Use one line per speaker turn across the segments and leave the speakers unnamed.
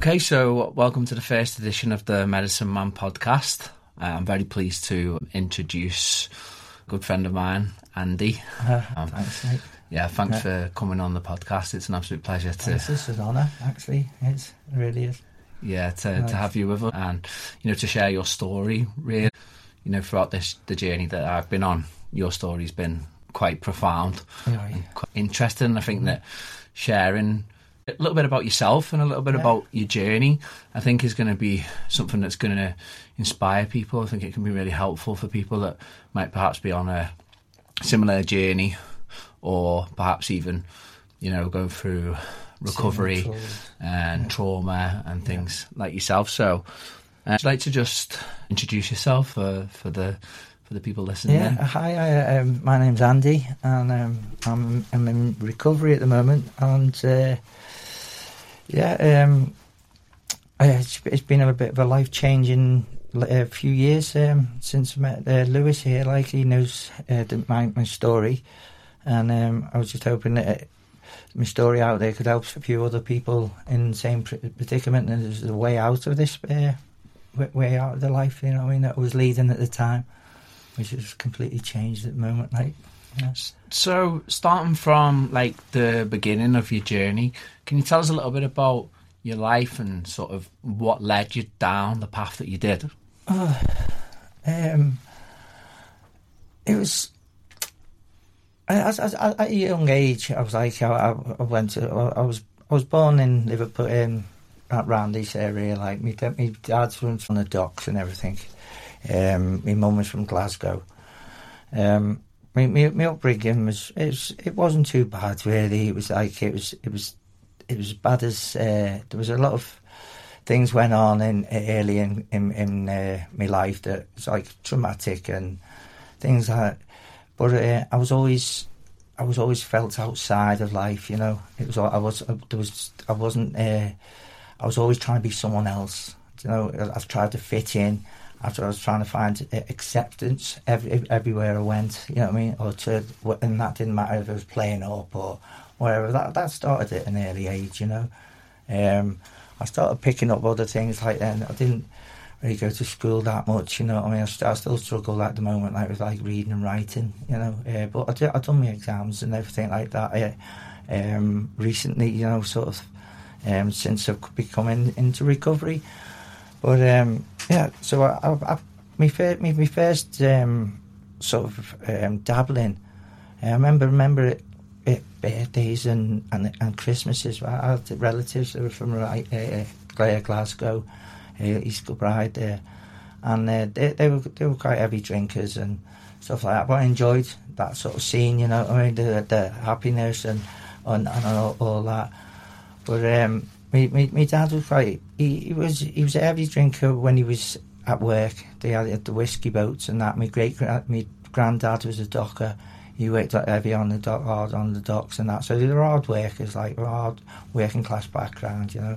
Okay, so welcome to the first edition of the Medicine Man podcast. Uh, I'm very pleased to introduce a good friend of mine, Andy.
Uh, um, thanks, mate.
Yeah, thanks yeah. for coming on the podcast. It's an absolute pleasure to.
Thanks, it's an honour, actually. It's, it really is.
Yeah, to, to have you with us and you know to share your story. Really, you know, throughout this the journey that I've been on, your story's been quite profound,
oh, yeah.
quite interesting. I think mm. that sharing a little bit about yourself and a little bit yeah. about your journey, I think is going to be something that's going to inspire people. I think it can be really helpful for people that might perhaps be on a similar journey or perhaps even, you know, go through recovery and yeah. trauma and things yeah. like yourself. So, uh, I'd like to just introduce yourself for, for the for the people listening.
Yeah, hi, I, um, my name's Andy, and um, I'm I'm in recovery at the moment, and uh, yeah, um, it's, it's been a bit of a life changing a few years um, since I met uh, Lewis here. Like he knows uh, my my story, and um, I was just hoping that my story out there could help a few other people in the same predicament, and there's a way out of this uh, way out of the life. You know, I mean, that I was leading at the time, which has completely changed at the moment. Like,
yes. So, starting from like the beginning of your journey, can you tell us a little bit about your life and sort of what led you down the path that you did?
Uh, um, it was at, at, a young age. I was like, I, I went to, I was, I was born in Liverpool, in around this area. Like, my, my dad's from, from the docks and everything. Um, my mum was from Glasgow. Um, my, my, my upbringing was it, was it wasn't too bad really. It was like it was it was it was bad as uh, there was a lot of things went on in early in in, in uh, my life that was like traumatic and things like. That. But uh, I was always I was always felt outside of life. You know, it was I was there was I wasn't. Uh, I was always trying to be someone else. You know, I've tried to fit in after I was trying to find acceptance every, everywhere I went, you know what I mean? Or to, and that didn't matter if I was playing up or wherever. That that started at an early age, you know. Um, I started picking up other things like then. I didn't really go to school that much, you know. what I mean, I, st- I still struggle at the moment, like with like reading and writing, you know. Uh, but I did, I done my exams and everything like that. Uh, um, recently, you know, sort of um, since I've become in, into recovery. But um, yeah, so I, I, I my, first, my, my first um, sort of um, dabbling. I remember remember it, it birthdays and, and and Christmases. I had relatives that were from uh, uh, Glasgow, uh, East Kilbride there, and uh, they, they were they were quite heavy drinkers and stuff like that. But I enjoyed that sort of scene, you know. I mean, the the happiness and and, and all, all that. But um, my, my, my dad was quite. He, he was he was a heavy drinker when he was at work. They had the whiskey boats and that. My great my granddad was a docker. He worked heavy on the dock, hard on the docks and that. So they were hard workers, like hard working class background. You know,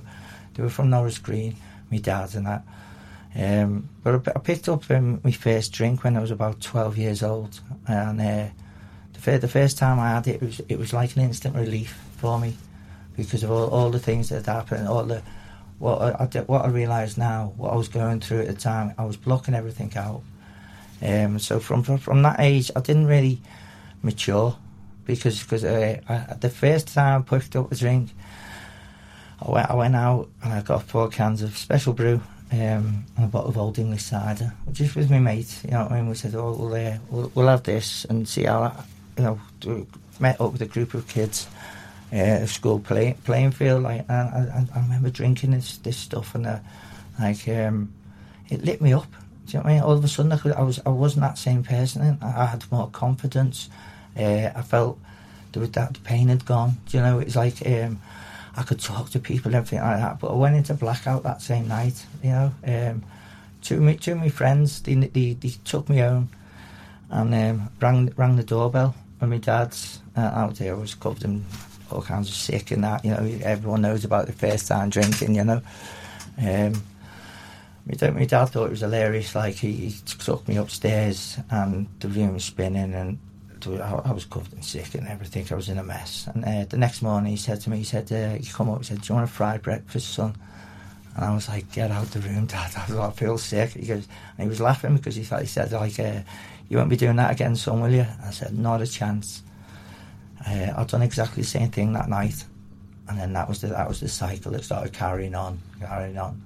they were from Norris Green. My dad and that. Um, but I picked up um, my first drink when I was about twelve years old, and uh, the, the first time I had it, it was it was like an instant relief for me because of all, all the things that had happened, all the what I, I what I realise now, what I was going through at the time, I was blocking everything out. Um, so from, from, from that age, I didn't really mature because because uh, the first time I picked up a drink, I went I went out and I got four cans of special brew um, and a bottle of old English cider, just with my mate. You know what I mean? We said, "Oh, we'll, uh, we'll, we'll have this and see how." You know, met up with a group of kids uh, school play, playing field. Like, and I, I, remember drinking this this stuff, and uh, like um, it lit me up. Do you know what I mean? All of a sudden, I, could, I was I wasn't that same person. I, had more confidence. Uh, I felt was that the pain had gone. Do you know? It's like um, I could talk to people and everything like that. But I went into blackout that same night. You know, um, two of two my friends they, they, they took me home and um, rang rang the doorbell. And my dad's uh, out there was covered in all kinds of sick and that. You know, everyone knows about the first time drinking. You know, um, my, dad, my dad thought it was hilarious. Like he, he took me upstairs and the room was spinning and I was covered in sick and everything. I was in a mess. And uh, the next morning, he said to me, he said, uh, "You come up." He said, "Do you want a fried breakfast, son?" And I was like, get out the room, Dad. I, I feel sick. He goes, and he was laughing because he thought he said like, uh, you won't be doing that again, son, will you? I said, not a chance. Uh, I'd done exactly the same thing that night, and then that was the that was the cycle that started carrying on, carrying on.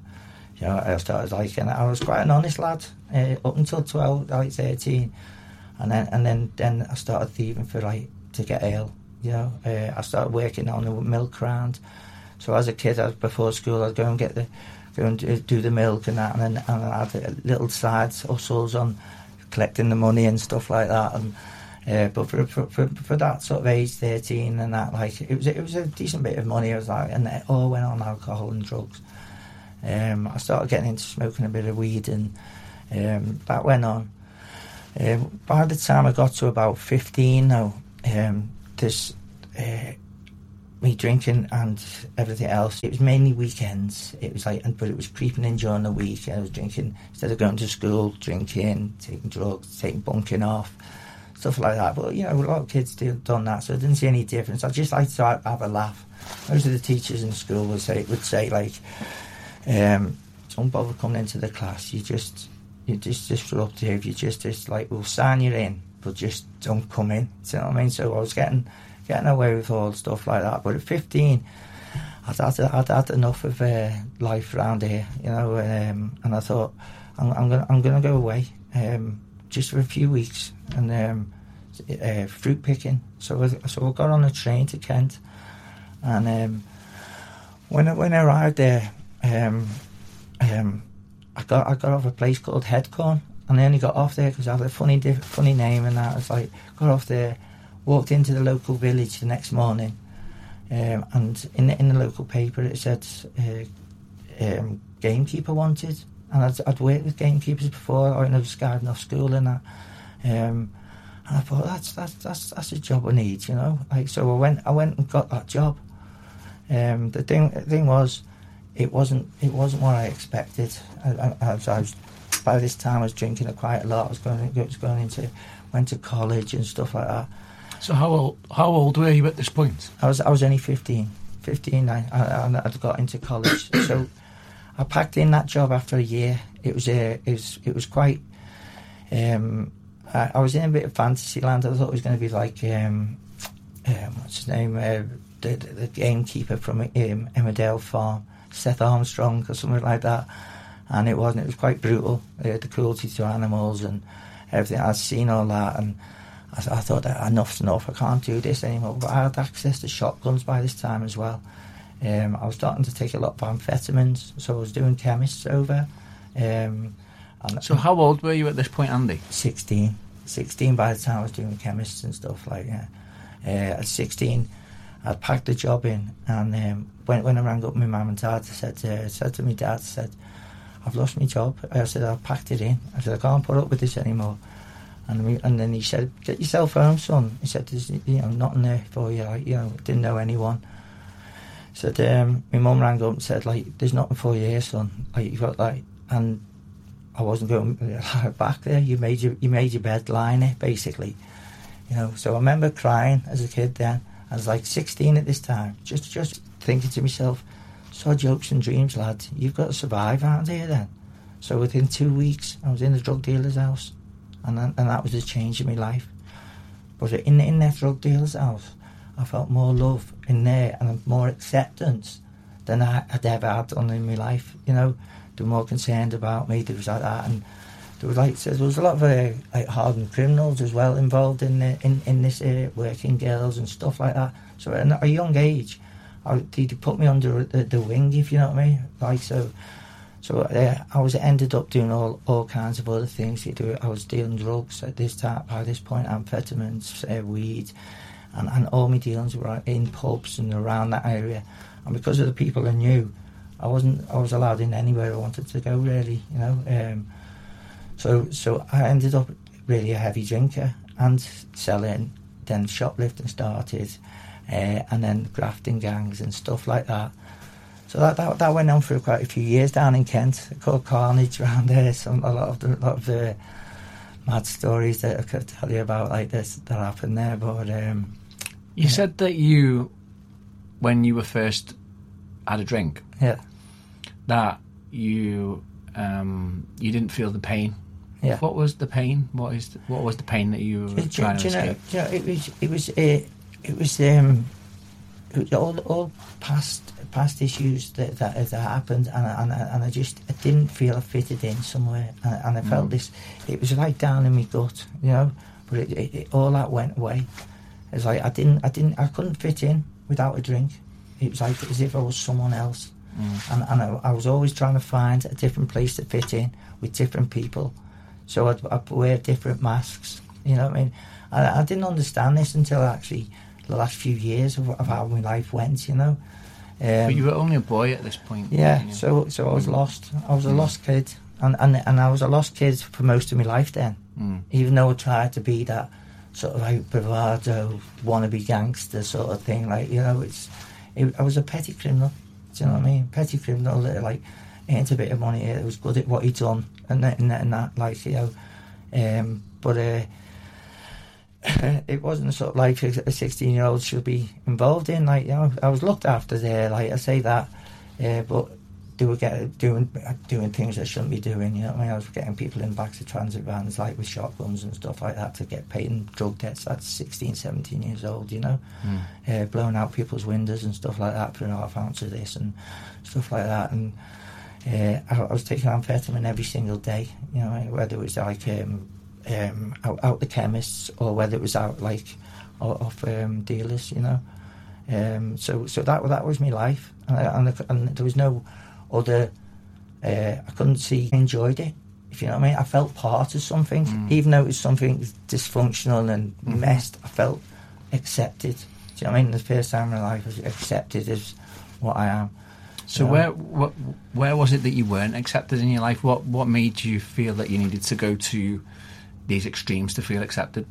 You know, I started like, and I was quite an honest lad uh, up until twelve, like thirteen, and then and then then I started thieving for like to get ill. You know, uh, I started working on the milk round. So as a kid, I was, before school, I'd go and get the go and do the milk and that, and then and I had little side hustles on collecting the money and stuff like that. And uh, but for, for, for for that sort of age, thirteen and that, like it was it was a decent bit of money. I was like, and it all went on alcohol and drugs. Um, I started getting into smoking a bit of weed, and um, that went on. Um, by the time I got to about fifteen, now um, this uh, me drinking and everything else. It was mainly weekends. It was like, but it was creeping in during the week. I was drinking instead of going to school, drinking, taking drugs, taking bunking off, stuff like that. But you know, a lot of kids do done that, so I didn't see any difference. I just like to have a laugh. Most of the teachers in school would say would say like, um, "Don't bother coming into the class. You just you just disruptive. You just just like we'll sign you in, but just don't come in." Do you know what I mean? So I was getting getting away with all stuff like that. But at 15, I'd had, I'd had enough of uh, life around here, you know, um, and I thought, I'm, I'm to I'm gonna go away um, just for a few weeks and um, uh, fruit picking. So I, so I got on a train to Kent, and um, when I, when I arrived there, um, um, I got I got off a place called Headcorn, and I only got off there because I had a funny funny name, and that was like got off there walked into the local village the next morning, um, and in the, in the local paper it said uh, um, gamekeeper wanted, and I'd, I'd, worked with gamekeepers before. I was guarding off school and that. Um, and I thought that's that's that's that's a job I need, you know. Like so, I went I went and got that job. Um, the thing the thing was, it wasn't it wasn't what I expected. I, I, I, was, I was by this time I was drinking quite a lot. I was going I was going into went to college and stuff like that.
So how old how old were you at this point?
I was I was only 15. 15 I, I, I'd got into college. so I packed in that job after a year. It was a, it was it was quite um, I, I, was in a bit of fantasy land. I thought it was going to be like um, um, what's his name, uh, the, the, the, gamekeeper from um, Emmerdale Farm, Seth Armstrong or something like that. And it wasn't. It was quite brutal. Uh, the cruelty to animals and everything. I'd seen all that, and I, I thought enough's enough. I can't do this anymore. But I had access to shotguns by this time as well. Um, I was starting to take a lot of amphetamines, so I was doing chemists over. Um,
so how old were you at this point, Andy?
16. 16 by the time I was doing chemists and stuff like that. Uh, at 16, I'd packed the job in, and um, when, when I rang up my mum and dad, I said, uh, said to my dad, I said, I've lost my job. I said, I've packed it in. I said, I can't put up with this anymore. And we, and then he said, "Get yourself home, son." He said, "There's you know nothing there for you. Like, you know, didn't know anyone." Said um, my mum rang up and said, "Like, there's nothing for you here, son. Like, you've got like." And I wasn't going back there. You made your you made your bed, lying it basically. You know. So I remember crying as a kid. Then I was like 16 at this time, just just thinking to myself, "So jokes and dreams, lad. You've got to survive out here." Then. So within two weeks, I was in the drug dealer's house and that, and that was a change in my life. But in in that drug dealer's house, I felt more love in there and more acceptance than I had ever had on in my life. You know, they were more concerned about me. Was like that, and there was like there was a lot of uh, like hardened criminals as well involved in the, in in this uh, working girls and stuff like that. So at a young age, I, they put me under the, the wing, if you know what I mean. Like so, so uh, I was ended up doing all, all kinds of other things. I was dealing drugs at this time, by this point, amphetamines, uh, weed, and, and all my dealings were in pubs and around that area. And because of the people I knew, I wasn't I was allowed in anywhere I wanted to go really, you know. Um, so so I ended up really a heavy drinker and selling. Then shoplifting started, uh, and then grafting gangs and stuff like that. So that, that, that went on for quite a few years down in Kent. called Carnage around there. Some a lot of the lot of the mad stories that I could tell you about like this that happened there. But um,
you yeah. said that you, when you were first had a drink,
yeah,
that you um, you didn't feel the pain.
Yeah.
What was the pain? What is the, what was the pain that you were
Do,
trying
do
to
you know,
escape?
do you know, it was it was uh, it was um it was all all past past issues that that, that happened and I, and I, and I just I didn't feel I fitted in somewhere and, I- and I felt
Mm.
this it was right down in my gut you know but it, it, it, all that went away it's like I didn't I didn't I couldn't fit in without a drink it was like as if I was someone else
Mm.
and, and I, I was always trying to find a different place to fit in with different people. So I'd, I'd wear different masks. You know what I mean? I, I didn't understand this until actually the last few years of, of how my life went. You know. Um,
But you were only a boy at this point.
yeah.
you?
So so I was
Mm.
lost. I was a
Mm.
lost kid, and, and and I was a lost kid for most of my life. Then,
Mm.
even though I tried to be that sort of like bravado, wannabe gangster sort of thing, like you know, it's it, I was a petty criminal. Do you know what I mean? Petty criminal that like earned a bit of money, that was good at what he'd done, and that, and that, and that like you know. Um, but uh, it wasn't sort of like a sixteen-year-old should be involved in. Like you know, I was looked after there. Like I say that, uh, but doing doing things I shouldn't be doing. You know I mean? I was getting people in backs of transit vans, like with shotguns and stuff like that, to get paid in drug debts. That's 16, 17 years old. You know,
Mm.
uh, blowing out people's windows and stuff like that, putting half ounce of this and stuff like that. And uh, I, I was taking amphetamine every single day. You know, whether it was like um, um, out, out the chemists or whether it was out like off um, dealers. You know, um, so so that that was my life, and, I, and, and there was no other. Uh, I couldn't see I enjoyed it. If you know what I mean, I felt part of something,
Mm.
even though it was something dysfunctional and
Mhm.
messed. I felt accepted. Do you know what I mean? The first time in my life, I was accepted as what I am.
So
Yeah.
where what, where was it that you weren't accepted in your life? What what made you feel that you needed to go to these extremes to feel accepted?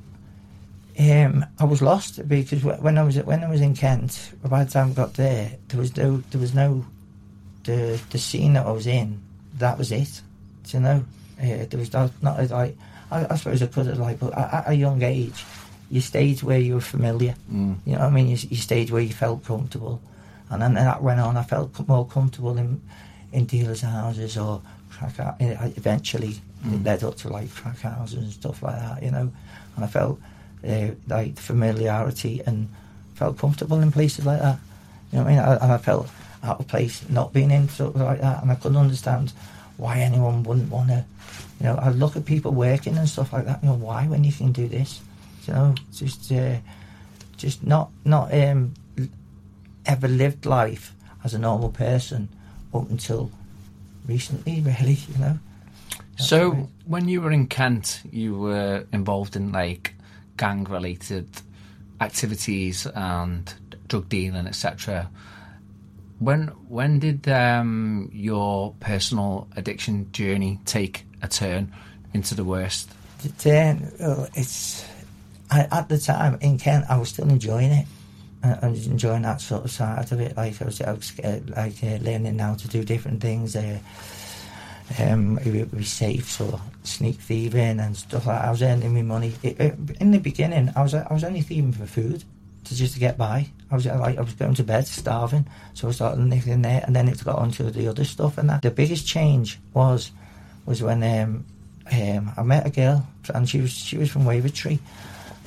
Um, I was lost because when I was when I was in Kent, by the time I got there, there was no there was no the the scene that I was in. That was it. Do you know? Uh, there was not, not like I, I suppose I put it like, but at, at a young age, you stayed where you were familiar.
Mm.
You know what I mean? You, you stayed where you felt comfortable, and then that went on. I felt more comfortable in in dealers' houses or crack. hou- eh, Eventually,
Mm.
it led up to like crack houses and stuff like that. You know, and I felt uh, like familiarity and felt comfortable in places like that. You know what I mean? I, and I felt out of place not being in stuff like that, and I couldn't understand why anyone wouldn't want to. You know, I look at people working and stuff like that. You know, why when you can do this? You know, just uh, just not not um, ever lived life as a normal person up until recently, really. You know. That's
So
right.
when you were in Kent, you were involved in like gang related activities and drug dealing, etc. When when did um, your personal addiction journey take a turn into the worst?
then well, it's I, at the time in Kent I was still enjoying it I, I was enjoying that sort of side of it like I was, I was uh, like uh, learning now to do different things uh, um, it would be safe so sneak thieving and stuff like that. I was earning my money it, it, in the beginning I was I was only thieving for food to just to get by I was like I was going to bed starving so I started nicking there and then it got onto the other stuff and that the biggest change was was when um, um, I met a girl and she was she was from Wavertree,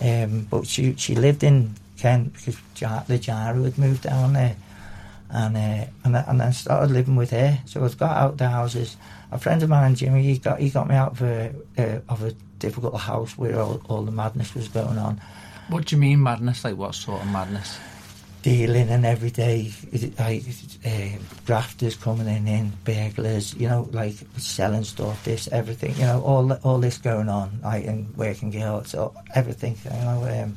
um, but she she lived in Kent because the Jara had moved down there, and uh, and I, and I started living with her. So I got out the houses. A friend of mine, Jimmy, he got he got me out of a, uh, of a difficult house where all, all the madness was going on,
What do you mean madness? Like what sort of madness?
dealing and every day like grafters coming in, in burglars, you know, like selling stuff, this everything, you know, all all this going on, like in working girls, so everything, you know. Um,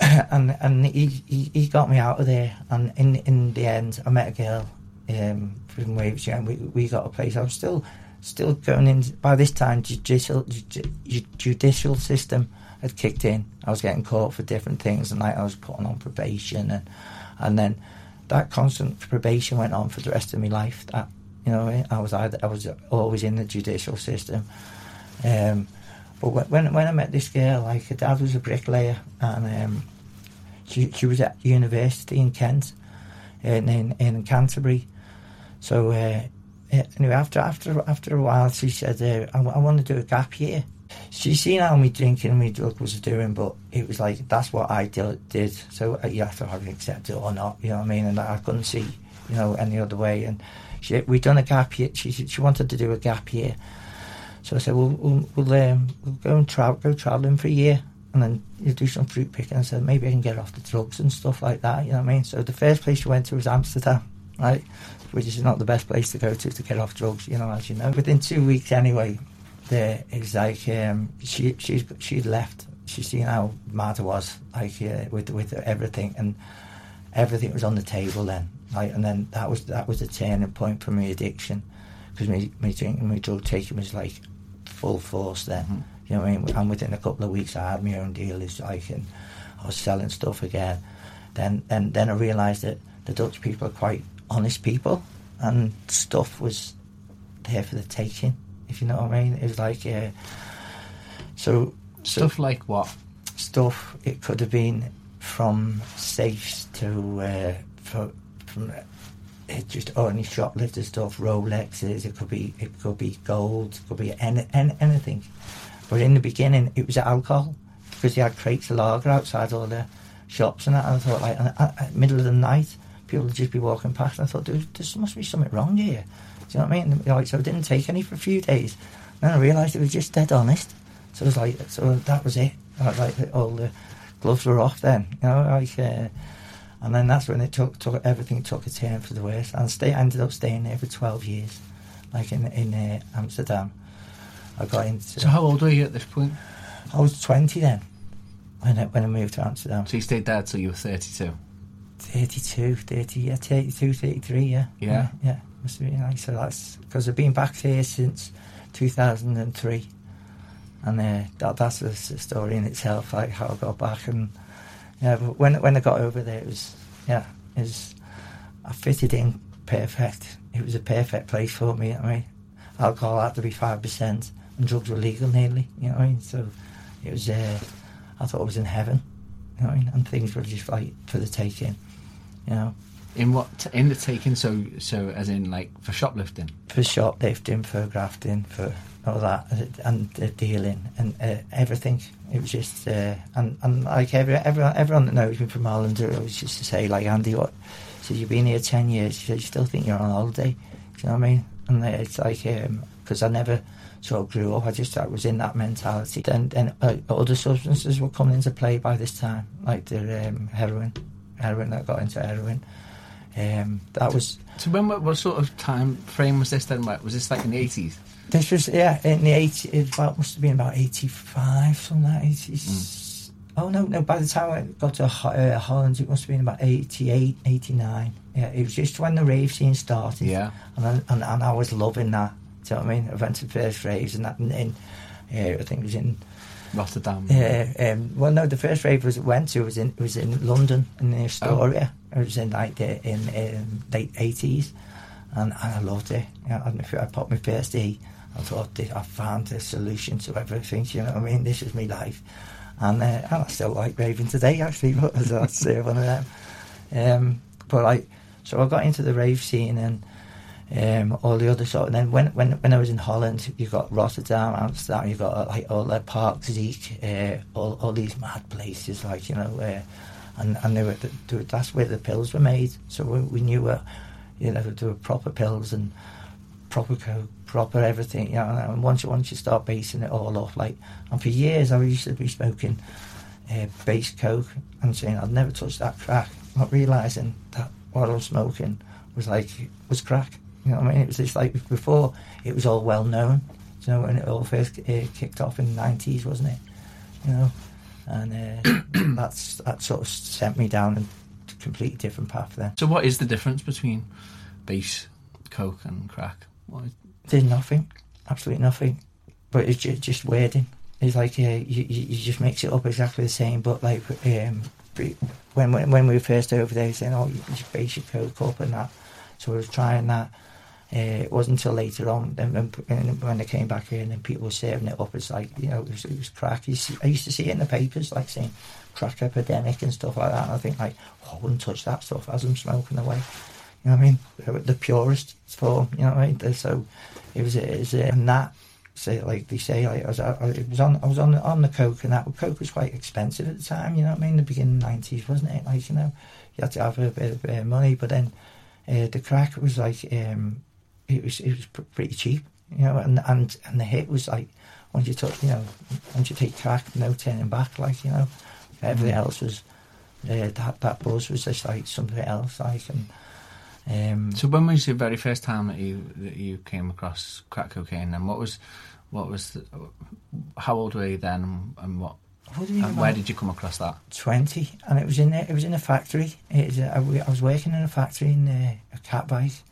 and and he, he he got me out of there, and in in the end, I met a girl um, from Waversham, and we we got a place. I was still still going in. By this time, judicial ju- ju- judicial system had kicked in. I was getting caught for different things, and like I was put on probation, and and then that constant probation went on for the rest of my life. That you know, I was either, I was always in the judicial system. Um, but when when I met this girl, like her dad was a bricklayer, and um, she she was at university in Kent, in in, in Canterbury. So uh, anyway, after after after a while, she said, uh, I, I want to do a gap year. She seen how me drinking and me drug was doing, but it was like, that's what I do, did. So uh, you have to either accept it or not, you know what I mean? And I couldn't see, you know, any other way. And she, we'd done a gap year. She, she wanted to do a gap year. So I said, well, we'll, we'll, um, we'll go and travel, go travelling for a year and then you do some fruit picking. I said, maybe I can get off the drugs and stuff like that, you know what I mean? So the first place we went to was Amsterdam, right? Which is not the best place to go to to get off drugs, you know, as you know. Within two weeks anyway, there is like, um, she, she's, she'd left. She'd seen how mad I was, like, uh, with, with everything. And everything was on the table then. Like, and then that was, that was the turning point for my addiction. Because me, me drinking, my drug taking was like full force then.
Mm-hmm.
You know what I mean? And within a couple of weeks, I had my own dealers, like, and I was selling stuff again. Then, then, then I realised that the Dutch people are quite honest people, and stuff was there for the taking. If you know what I mean, it was like, uh, so, so
Stuff like what?
stuff. It could have been from safes to uh, for, from uh, it just only shoplifter stuff, Rolexes. It could be it could be gold. It could be any, any, anything. But in the beginning, it was alcohol because they had crates of lager outside all the shops and that. And I thought, like, and at, at middle of the night, people would just be walking past. And I thought, there, there must be something wrong here. Do you know what I mean? Like, so I didn't take any for a few days. Then I realised it was just dead honest. So it was like, so that was it. Like, like all the gloves were off then, you know, like, uh, and then that's when it took, took everything took a turn for the worse. And stay, I ended up staying there for twelve years, like in in uh, Amsterdam. I got into.
So how old were you at this point?
I was twenty then, when I, when I moved to Amsterdam.
So you stayed there till you were 32.
32, 30, yeah, 32, 33, yeah.
Yeah.
Yeah, must have been like, so that's, because I've been back here since 2003. And uh, that, that's a, story in itself, like how I got back. And yeah, but when, when I got over there, it was, yeah, it was, I fitted in perfect. It was a perfect place for me, you know I mean? Alcohol had to be 5%, and drugs were legal nearly, you know what I mean? So it was, uh, I thought I was in heaven, you know what I mean? And things were just like for the taking, you know?
In what? In the taking, so so as in like for shoplifting.
for shoplifting, for grafting, for all that, and uh, dealing and uh, everything. It was just, uh, and, and like every, everyone, everyone that knows me from Ireland always used to say, like, Andy, what? So you've been here 10 years, you still think you're on holiday. Do you know what I mean? And it's like, because I never sort of grew up, I just I was in that mentality. Then, then uh, other substances were coming into play by this time, like the um, heroin, heroin, I got into heroin. Um, that was
So when what, what sort of time frame was this then? Like, Was this like in the eighties?
This was yeah in the eighty. It about, must have been about eighty five, something like eighty. Oh no, no. By the time I got to uh, Holland, it must have been about 88, 89. Yeah, it was just when the rave scene started.
Yeah.
and I, and, and I was loving that. Do you know what I mean? I went to first raves and that, and in, uh, I think it was in
Rotterdam.
uh, um, well, no, the first rave was went to was in was in London in Astoria. It was in like the, in um, late eighties, and, and I loved it. You know, and I popped my first E, I thought this, I found a solution to everything. You know what I mean? This is my life, and, uh, and I still like raving today. Actually, but that's uh, one of them. Um, but like, so I got into the rave scene and um, all the other sort. And then when when when I was in Holland, you got Rotterdam, Amsterdam, you got like all the parks, Zeke, uh, all all these mad places, like you know, uh, and and they were, they were, that's where the pills were made. So we, we knew, uh, you know, there were proper pills and proper coke, proper everything. You know, and once once you start basing it all off, like, and for years I used to be smoking uh, base coke and saying I'd never touch that crack, not realizing that what I was smoking was like was crack. You know what I mean? It was just like before it was all well known. You know when it all first uh, kicked off in the nineties, wasn't it? You know, and uh, that's that sort of sent me down a completely different path. Then
So what is the difference between base coke and crack? What is,
there's nothing, absolutely nothing, but it's just, just wording. It's like uh, you, you you just mix it up exactly the same, but like um, when when when we were first over there, saying oh you just base your coke up and that, so I was trying that. Uh, it wasn't until later on then when, when came back here and then people were serving it up. It's like you know it was, it was crack. See, I used to see it in the papers like saying crack epidemic and stuff like that. And I think like oh, I wouldn't touch that stuff as I'm smoking away. You know what I mean? The, the purest form. You know what I mean? So it was, it was, and that. Say like they say, like I was, I, it was on, I was on on the coke, and that coke was quite expensive at the time. You know what I mean? The beginning nineties, wasn't it? Like you know, you had to have a bit of uh, money, but then uh, the crack was like um, it was it was pretty cheap, you know, and and and the hit was like once you took, you know, once you take crack, no turning back, like you know, everything
Mm.
else was uh, that that buzz was just like something else, like and um,
So when was the very first time that you that you came across crack cocaine? And what was what was the, how old were you then? And what
what
and where did you come across that?
twenty? And it was in a, it was in a factory. It was, I was working in a factory in uh, Katwijk,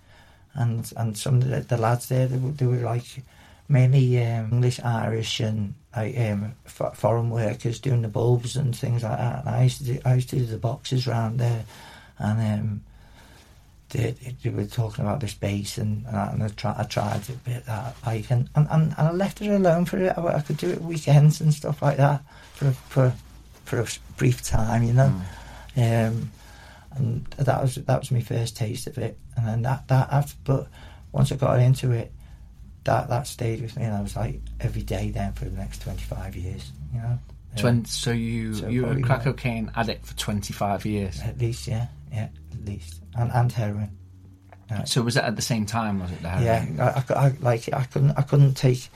and and some of the, the lads there they were, they were like mainly um, English, Irish, and like um, fo- foreign workers doing the bulbs and things like that. And I used to do, I used to do the boxes round there, and um, they, they were talking about this base and and I, try, I tried a bit that like and, and, and I left it alone for it. I, I could do it weekends and stuff like that for for for a brief time, you know.
Mm.
Um, and that was that was my first taste of it, and then that that after, but once I got into it, that that stayed with me, and I was like every day then for the next twenty five years, you know. Um,
Twen- so you
so
you were a crack cocaine addict for twenty five years.
at least, yeah, yeah, at least, and and heroin. Right.
So was that at the same time? Was it the
Yeah,
heroin?
I, I, I like I couldn't I couldn't take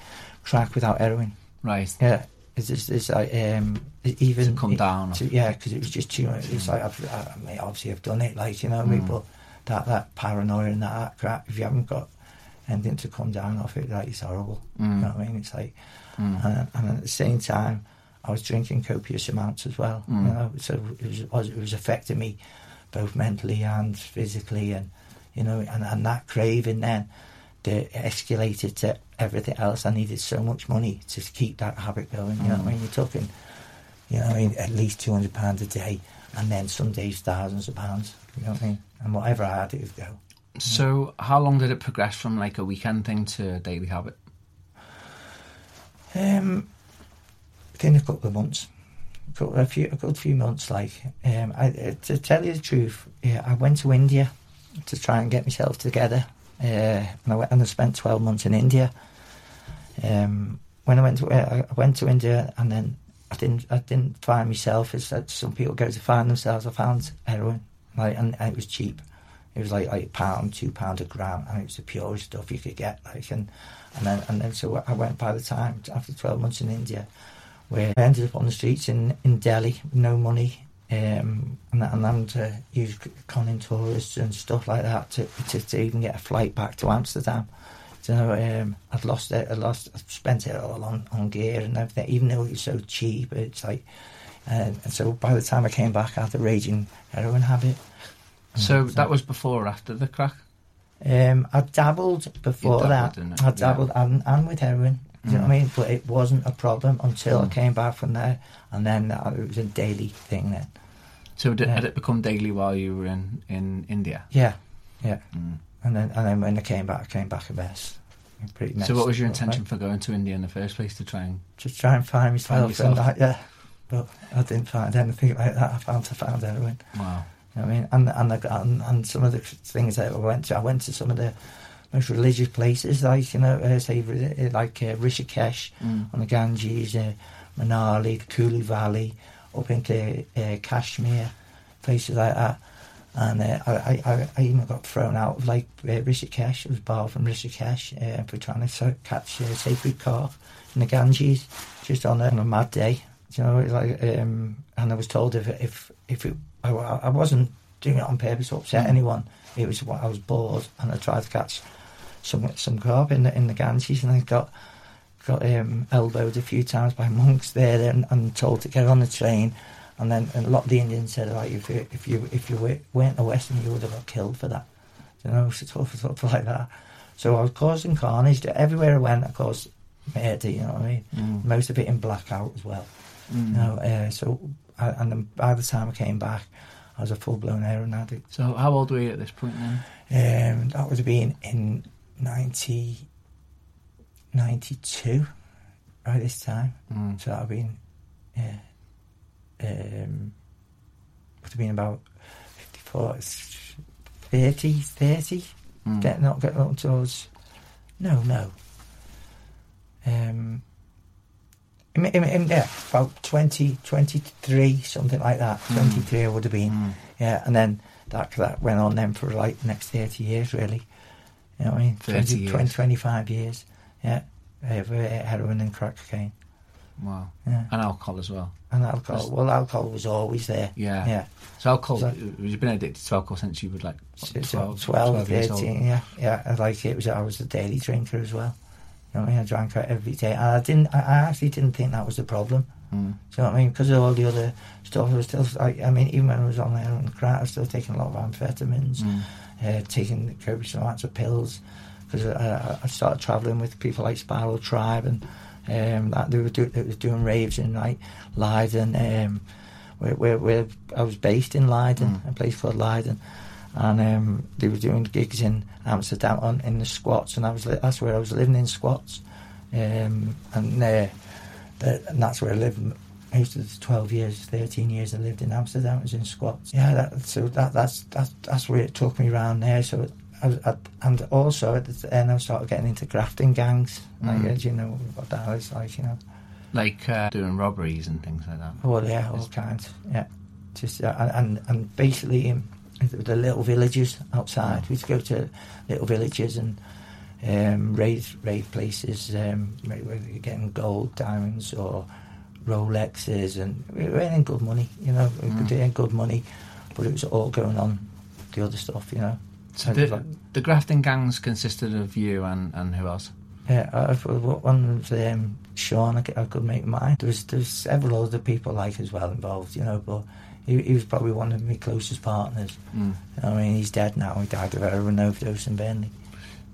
crack without heroin.
Right.
Yeah, it's just it's like um even
To come down.
to- yeah, because it was just too much. It's like I've, I, I mean, obviously I've done it, like you know, what I mean,
Mm.
but that that paranoia and that crap. If you haven't got anything to come down off it, like it's horrible. You know
Mm.
what I mean? It's like,
Mm.
and, and at the same time, I was drinking copious amounts as well.
Mm.
You know, so it was, it was it affecting me both mentally and physically, and you know, and, and that craving then that escalated to everything else. I needed so much money to keep that habit going. You know what I
Mm.
mean? You're talking, you know, I mean, at least two hundred pounds a day, and then some days thousands of pounds. You know what I mean? And whatever I had, it would go.
So how long did it progress from like a weekend thing to a daily habit?
Um, within a couple of months, a couple- a few, a good few months. Like, um, I, to tell you the truth, yeah, I went to India to try and get myself together, uh, and I went and I spent twelve months in India. Um, when I went to, uh, I went to India, and then I didn't, I didn't find myself. As that some people go to find themselves. I found heroin, like, and, and it was cheap. It was like like a pound, two pound a gram, and it was the purest stuff you could get. Like, and and then and then so I went by the time after twelve months in India, where I ended up on the streets in in Delhi, no money, um, and and having to use conning tourists and stuff like that to, to to even get a flight back to Amsterdam. So um, I'd lost it. I lost. I spent it all on, on gear and everything. Even though it was so cheap, it's like. And, and so by the time I came back, I had a raging heroin habit.
So
Mm,
that was before or after the crack?
Um, I dabbled before
dabbled
that. I
yeah.
dabbled and, and with heroin. Do you know
Mm.
what I mean? But it wasn't a problem until I
Mm.
came back from there, and then uh, it was a daily thing. Then,
So did,
Yeah.
had it become daily while you were in, in India?
yeah, yeah.
Mm.
And then and then when I came back, I came back a mess. Pretty messed
So what was your intention for going to India in the first place to try and...
Just try and find myself,
yourself.
and that, yeah. But I didn't find anything like that. I found I found heroin.
Wow.
You know what I mean, and and, the, and and some of the things that I went to, I went to some of the most religious places, like you know, uh, say like uh, Rishikesh
Mm.
on the Ganges, uh, Manali, the Kullu Valley, up into uh, Kashmir, places like that. And uh, I, I, I even got thrown out of like uh, Rishikesh. It was barred from Rishikesh uh, for trying to catch a sacred carp in the Ganges, just on a, on a mad day. You know, it's like, um, and I was told if if if it, I, I wasn't doing it on purpose to upset
Mm.
anyone. It was what I was bored, and I tried to catch some some carp in the in the Ganges, and I got got um, elbowed a few times by monks there and, and told to get on the train. And then and a lot of the Indians said, like, if you if you if you weren't a Western, you would have got killed for that. You know, stuff, stuff like that. So I was causing carnage everywhere I went. I caused murder. You know what I mean?
Mm.
Most of it in blackout as well.
Mm.
You know, uh, so I, and then by the time I came back, I was a full blown heroin addict.
So how old were you at this point then?
Um, that would have been in 90, 92, right this time.
Mm.
So that would have been, yeah, um, would have been about 54, it's 30, 30,
Mm.
getting up, getting up towards. No, no. Um, in, in, in, yeah, about 20, 23, something like that.
Mm.
23 I would have been.
Mm.
Yeah, and then that that went on then for like the next 30 years, really. You know what I mean?
30
20,
years.
20, 25 years. Yeah. Uh, heroin and crack cocaine.
Wow.
Yeah.
And alcohol as well.
And alcohol. Well, alcohol was always there.
Yeah.
Yeah.
So alcohol,
So-
you've been addicted to alcohol since you were like what,
12,
12,
12,
years old.
13, yeah. Yeah, I like it. was I was a daily drinker as well. You know what I mean? I drank it every day. And I didn't, I I actually didn't think that was the problem.
Mm.
Do you know what I mean? Because of all the other stuff, I was still, like, I mean, even when I was on there and crack, I was still taking a lot of amphetamines,
Mm.
uh, taking copious amounts of pills. Because uh, I started travelling with people like Spiral Tribe and um, that they were, do, they were doing raves in like Leiden, um, where, where, where I was based in Leiden,
Mm.
a place called Leiden. And um, they were doing gigs in Amsterdam on, in the squats, and I was li- that's where I was living in squats. Um, and uh, that, and that's where I lived most of the 12 years, 13 years I lived in Amsterdam, I was in squats. Yeah, that, so that, that's, that's, that's where it took me around there. So, I, I, and also at the end I started getting into grafting gangs. Like,
Mm.
do you know what that is like, you know?
Like uh, doing robberies and things like that.
Oh, yeah, all kinds. Yeah. Just, uh, and, and, basically in the little villages outside, we'd go to little villages and um, raid, raid places um, where you're getting gold, diamonds, or Rolexes, and we were earning good money, you know, we
Mm.
earn good money, but it was all going on the other stuff, you know.
So
And it was
the,
like-
the grafting gangs consisted of you and, and who else?
Yeah, I, one was um, Sean, I, could- I could make mine. There was, there was several other people like as well involved, you know, but he, he was probably one of my closest partners.
Mm.
I mean, he's dead now. He died of heroin overdose in Burnley.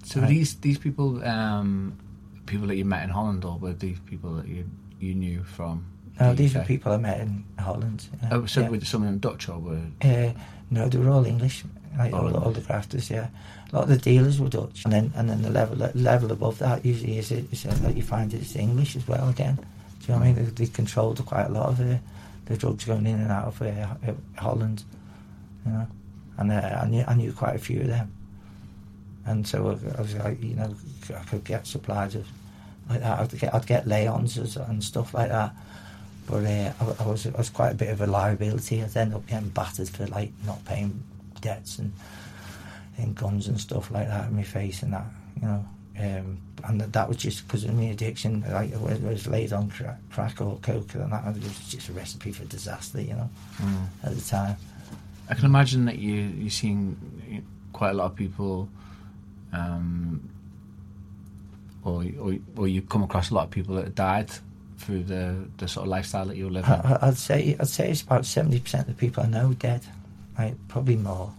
So
Right.
these these people, um, people that you met in Holland, or were these people that you you knew from?
No,
the
these
UK?
were people I met in Holland.
Oh, so
yeah.
were some of them Dutch or were?
Uh, no, they were all English. Like
All
all, the, grafters, yeah. A lot of the dealers were Dutch, and then and then the level level above that usually is, is uh, that you find it's English as well again. Do you know what I mean? They, they controlled quite a lot of the, the drugs going in and out of uh, uh, Holland, you know. And uh, I knew I knew quite a few of them, and so I, I was like, you know, I could get supplies of like that. I'd get I'd get layons and stuff like that. But uh, I, I was I was quite a bit of a liability. I'd end up getting battered for like not paying debts and and guns and stuff like that in my face and that, you know. Um, and that, that was just because of my addiction. Like I was, I was laid on crack, crack or coke, and that it was just a recipe for disaster, you know,
Mm.
at the time.
I can imagine that you you're seeing quite a lot of people, um, or, or or you come across a lot of people that have died through the the sort of lifestyle that you're living.
I, I'd say I'd say it's about seventy percent of the people I know dead, like probably more.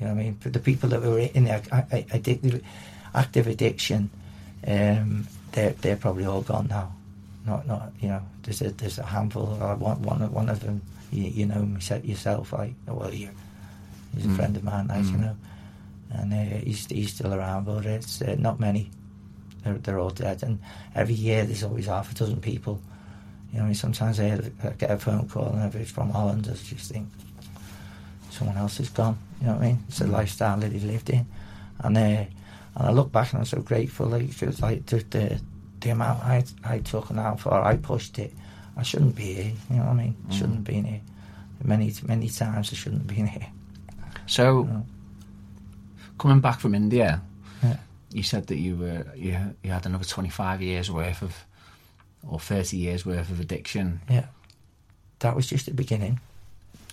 You know what I mean? But the people that were in the addictive, active addiction, um, they're they're probably all gone now. Not not you know. There's a there's a handful. Uh, one one of one of them. You, you know yourself. Like well, you, he's a
Mm.
friend of mine. Like you
Mm.
know, and uh, he's he's still around, but it's uh, not many. They're they're all dead, and every year there's always half a dozen people. You know, sometimes I get a phone call and if it's from Holland, I just think someone else is gone. You know what I mean? It's the
Mm.
lifestyle that he lived in, and uh, and I look back and I'm so grateful. Like, 'cause, like the, the the amount I I took and how far I pushed it, I shouldn't be here. You know what I mean?
Mm.
Shouldn't have been here. Many many times I shouldn't have been here.
So
You know?
coming back from India. You said that you were you, you had another 25 years worth of or 30 years worth of addiction.
Yeah, that was just the beginning.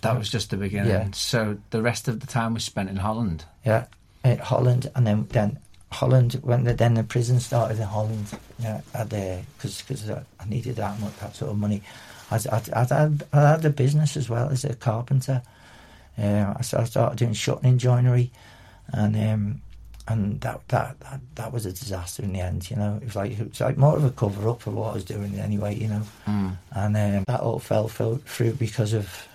That was just the beginning.
Yeah.
So the rest of the time was spent in Holland.
Yeah, uh, Holland, and then then Holland when the, then the prison started in Holland. Yeah, at because because I needed that much that sort of money. I I I had I had a business as well as a carpenter. Um, I started, doing shutting joinery, and um, and that, that that that was a disaster in the end. You know, it was like it was like more of a cover up for what I was doing anyway. You know,
Mm.
and um, that all fell through because of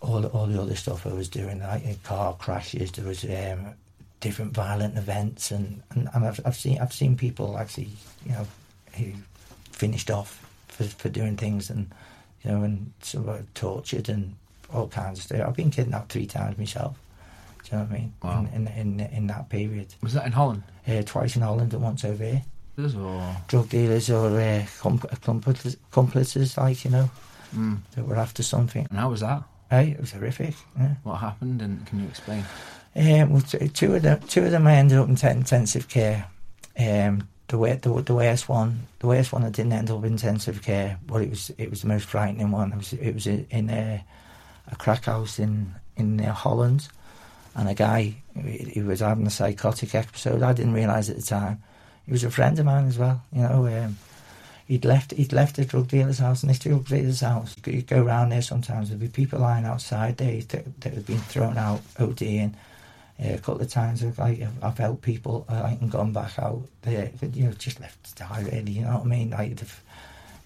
all the, all the other stuff I was doing, like car crashes. There was um, different violent events, and, and, and I've, I've seen I've seen people actually, you know, who finished off for, for doing things, and you know, and some were tortured and all kinds of stuff. I've been kidnapped three times myself. Do you know what I mean?
Wow.
In, in, in, in that period.
Was that in Holland?
Uh, twice in Holland and once over here.
Or
Drug dealers or uh, com- accomplices, accomplices, like, you know,
mm.
that were after something.
and how was that?
Hey, it was horrific. Yeah.
What happened? And can you explain?
Um, well, t- two of them, two of them, I ended up in te- intensive care. Um, the, way, the the worst one, the worst one, I didn't end up in intensive care, but it was it was the most frightening one. It was it was in a, a crack house in in uh, Holland, and a guy he was having a psychotic episode. I didn't realise at the time. He was a friend of mine as well. You know, um, he'd left he'd left the drug dealer's house, and this drug dealer's house. You'd go around there sometimes. There'd be people lying outside there that, that had been thrown out ODing. Uh, a couple of times I've, like, I've helped people uh, and gone back out there, you know, just left to die really, you know what I mean? Like,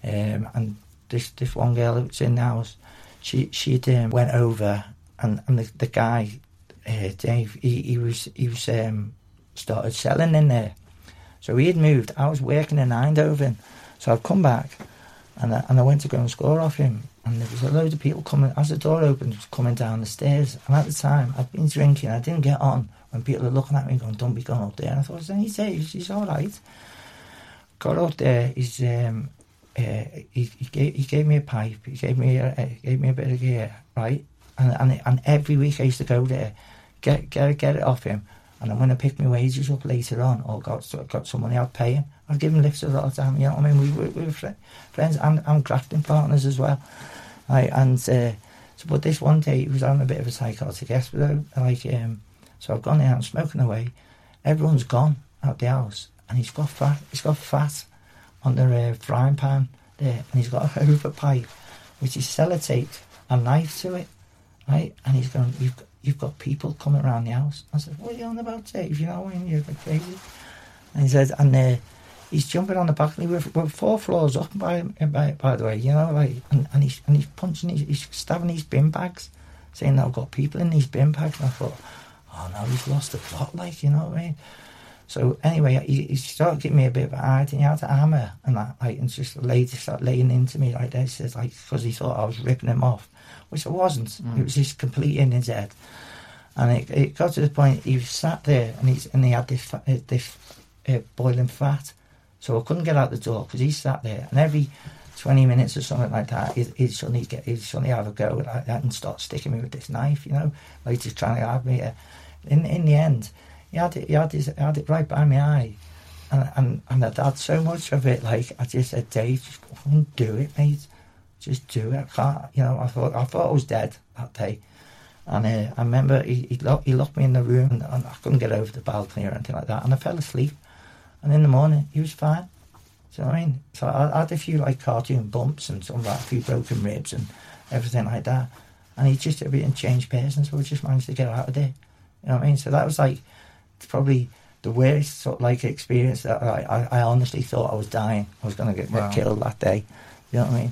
um, and this this one girl that was in the house, she she um, went over and, and the, the guy, uh, Dave, he, he was he was um, started selling in there. So he had moved. I was working in Eindhoven, so I'd come back, and I, and I went to go and score off him. And there was a load of people coming as the door opened, coming down the stairs. And at the time, I'd been drinking. I didn't get on when people were looking at me, going, "Don't be going up there." And I thought, "He's he's, he's all right." Got up there. He's um, uh, he, he gave he gave me a pipe. He gave me a, uh, gave me a bit of gear, right? And and and every week I used to go there, get get get it off him. And I'm going to pick my wages up later on, or got got some money, I'll pay him. I'll give him lifts a lot of time. You know what I mean? We were, we were fri friends and, and grafting partners as well. Right, and uh, so, but this one day he was having a bit of a psychotic episode. Like, um, so I've gone out I'm smoking away. Everyone's gone out the house, and he's got fat. He's got fat on the uh, frying pan there, and he's got a Hoover pipe, which is sellotaped, a knife to it, right? And he's going, "You've got, you've got people coming around the house." I said, "What are you on about, Dave? You know, when you're like crazy." And he said, and uh, he's jumping on the balcony. We're, we're four floors up, by, by by the way, you know, like, and, and he's and he's punching, he's, he's stabbing these bin bags, saying that I've got people in these bin bags. And I thought, oh no, he's lost the plot, like, you know what I mean? So anyway, he, he started giving me a bit of a and he had a hammer and that, like, and just laid, started laying into me like this, like because he thought I was ripping him off, which I wasn't.
Mm.
It was just complete in his head. And it, it got to the point he sat there and he's and he had this uh, this uh, boiling fat, so I couldn't get out the door because he sat there and every twenty minutes or something like that, he'd, he'd suddenly get he'd suddenly have a go like that and start sticking me with this knife, you know, like just trying to have me. Uh, in in the end, he had it he had, his, he had it right by my eye, and and and I'd had so much of it. Like I just said, Dave, just go and do it, mate. Just do it. I can't, you know. I thought I thought I was dead that day. And uh, I remember he, he, locked, he locked me in the room and, and I couldn't get over the balcony or anything like that. And I fell asleep. And in the morning, he was fine. Do you know what I mean? So I, I had a few like cartoon bumps and some like a few broken ribs and everything like that. And he just everything changed person, so we just managed to get out of there. You know what I mean? So that was like probably the worst sort of like experience that I, I, I honestly thought I was dying. I was going to get,
Wow.
get killed that day. You know what I mean?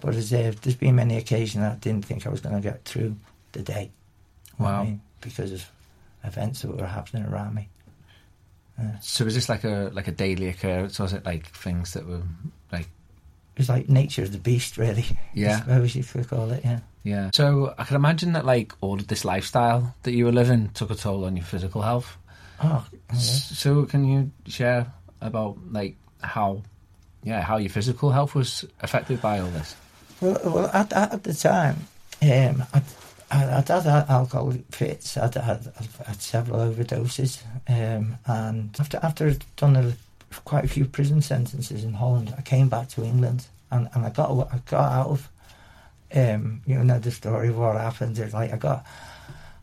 But there's, uh, there's been many occasions I didn't think I was going to get through the day. What I
Wow.
mean? Because of events that were happening around me.
So was this like a like a daily occurrence? Or was it like things that were like
It was like nature of the beast, really.
Yeah.
I suppose you could call it, yeah.
yeah? So I can imagine that like all of this lifestyle that you were living took a toll on your physical health.
Oh, yeah.
So can you share about like how yeah how your physical health was affected by all this?
Well, well at, at, the time, um, I'd, I'd had alcohol fits. I'd had, I'd had several overdoses, um, and after after I'd done a, quite a few prison sentences in Holland, I came back to England, and, and I got I got out of. Um, you know the story of what happened. It's like I got,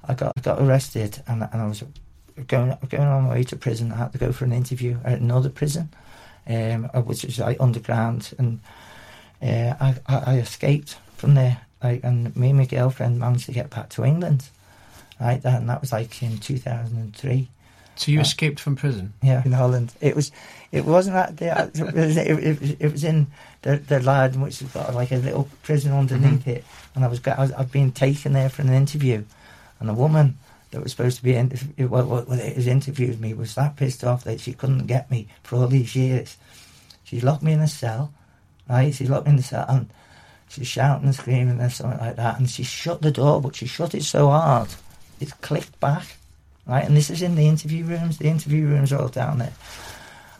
I got I got arrested, and and I was going going on my way to prison. I had to go for an interview at another prison, um, which was like underground, and uh, I, I, I escaped from there. Like, and me and my girlfriend managed to get back to England. Right, and that was like in 2003.
So you
Uh,
escaped from prison.
Yeah, in Holland. It was, it wasn't that. The, it, was, it, it, was in the the lad, which has got like a little prison underneath it. And I was, I was, I'd been taken there for an interview, and the woman that was supposed to be in, well, well, it was interviewed me was that pissed off that she couldn't get me for all these years. She locked me in a cell, right? She locked me the cell, and she's shouting and screaming and something like that. And she shut the door, but she shut it so hard it clicked back, right? And this is in the interview rooms. The interview rooms are all down there.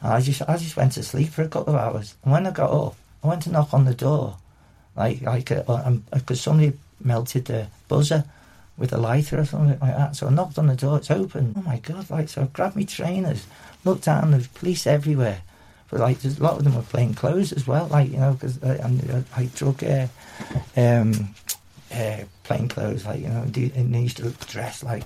And I just I just went to sleep for a couple of hours. And when I got up, I went to knock on the door, like like uh, because um, uh, somebody melted the buzzer with a lighter or something like that. So I knocked on the door. It's open. Oh my god! Like so, I grabbed my trainers, looked down. There's police everywhere. But like, there's a lot of them were plain clothes as well. Like you know, because and uh, I took uh, um, uh, plain clothes. Like you know, and they used to dress like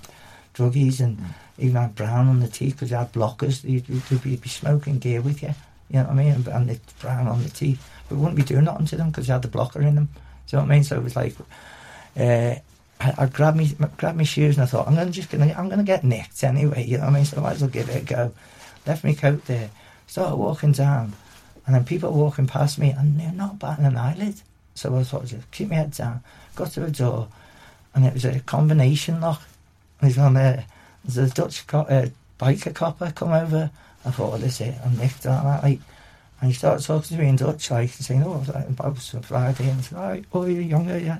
druggies and mm. even had brown on the teeth because they had blockers. You'd, you'd, be, be smoking gear with you. You know what I mean? And, and it's brown on the teeth. But we wouldn't be doing nothing to them because they had the blocker in them. Do you know what I mean? So it was like, uh, I, I grabbed me grabbed my shoes and I thought I'm gonna just gonna I'm gonna get nicked anyway. You know what I mean? So I might as well give it a go. Left my coat there, started walking down, and then people walking past me and they're not batting an eyelid. So I thought, just keep my head down. Got to the door, and it was a combination lock. And he's on there. There's a Dutch co- uh, biker copper come over. I thought, well, this it. I'm nicked on that. Like, and he started talking to me in Dutch, like, saying, oh, I was Friday. And I said, oh, you're younger, yeah.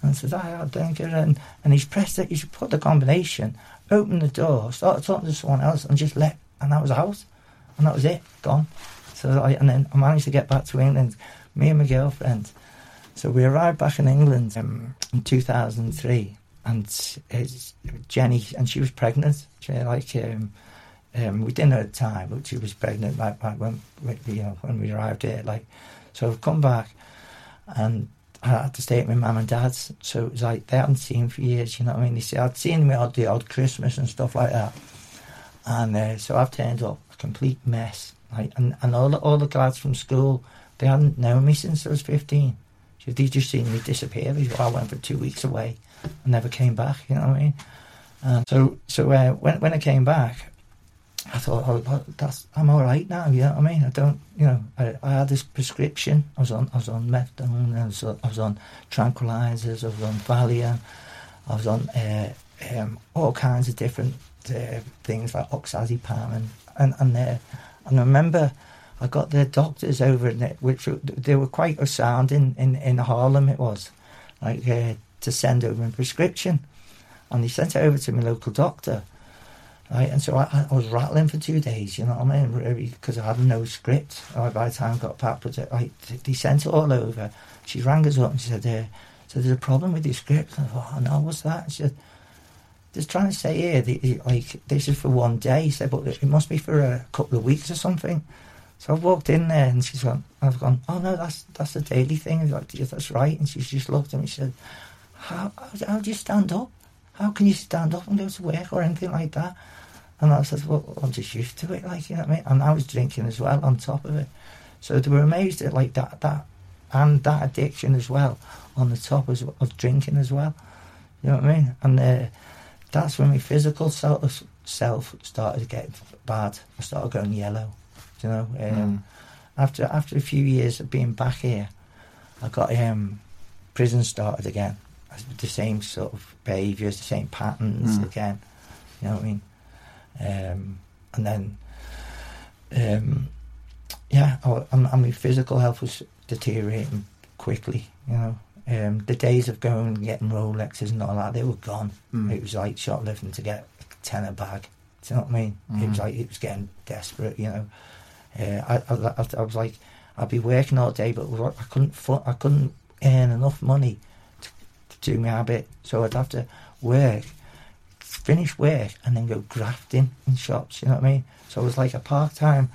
And I said, I don't get it. And, and he's pressed it, he's put the combination, opened the door, started talking to someone else, and just let, and that was out. And that was it, gone. So I, and then I managed to get back to England, me and my girlfriend. So we arrived back in England um, in 2003, and Jenny, and she was pregnant. She, like, um, um, we didn't know at the time, but she was pregnant like, like when, you know, when we arrived here. Like, so I've come back, and I had to stay at my mum and dad's. So it was like they hadn't seen for years. You know what I mean? They said I'd seen me odd the odd Christmas and stuff like that, and uh, so I've turned up a complete mess. Like, and and all the, all the lads from school they hadn't known me since I was fifteen. So they just seen me disappear. I went for two weeks away and never came back. You know what I mean? And so so uh, when when I came back, I thought, oh, that's I'm all right now. You know what I mean? I don't, you know, I, I had this prescription. I was on, I was on methadone. I was, I was on tranquilizers. I was on Valium. I was on uh, um, all kinds of different uh, things like oxazepam and and and, uh, and I remember I got the doctors over in it, which they were quite a sound in, in, in Haarlem. It was like uh, to send over a prescription, and he sent it over to my local doctor Right, and so I, I, was rattling for two days, you know what I mean? Because I had no script. Right, by the time I got back, but like, they sent it all over. She rang us up and she said, uh, "So there's a problem with your script." And I thought, "Oh no, what's that?" She said, "Just trying to say here, the, like this is for one day." Said, "But it must be for a couple of weeks or something." So I walked in there and she's gone, I've gone, oh no, that's that's a daily thing. I like, yeah, that's right. And she's just looked at me. She said, how, how, how do you stand up? How can you stand up and go to work or anything like that? And I said, well, I'm just used to it, like, you know what I mean? And I was drinking as well on top of it. So they were amazed at, like, that, that, and that addiction as well, on the top as, of drinking as well. You know what I mean? And uh, that's when my physical self, self started getting bad. I started going yellow, you know? Um, mm. After after a few years of being back here, I got um, prison started again. The same sort of behaviours, the same patterns mm. again. You know what I mean? Um, and then, um, yeah, I, I mean, physical health was deteriorating quickly, you know. Um, the days of going and getting Rolexes and all that, they were gone. Mm. It was like shoplifting to get a tenner bag. Do you know what I mean? Mm. It was hmm. like, it was getting desperate, you know. Uh, I, I, I, was like, I'd be working all day, but I couldn't, I couldn't earn enough money to, to do my habit. So I'd have to work finish work and then go grafting in shops, you know what I mean? So it was like a part time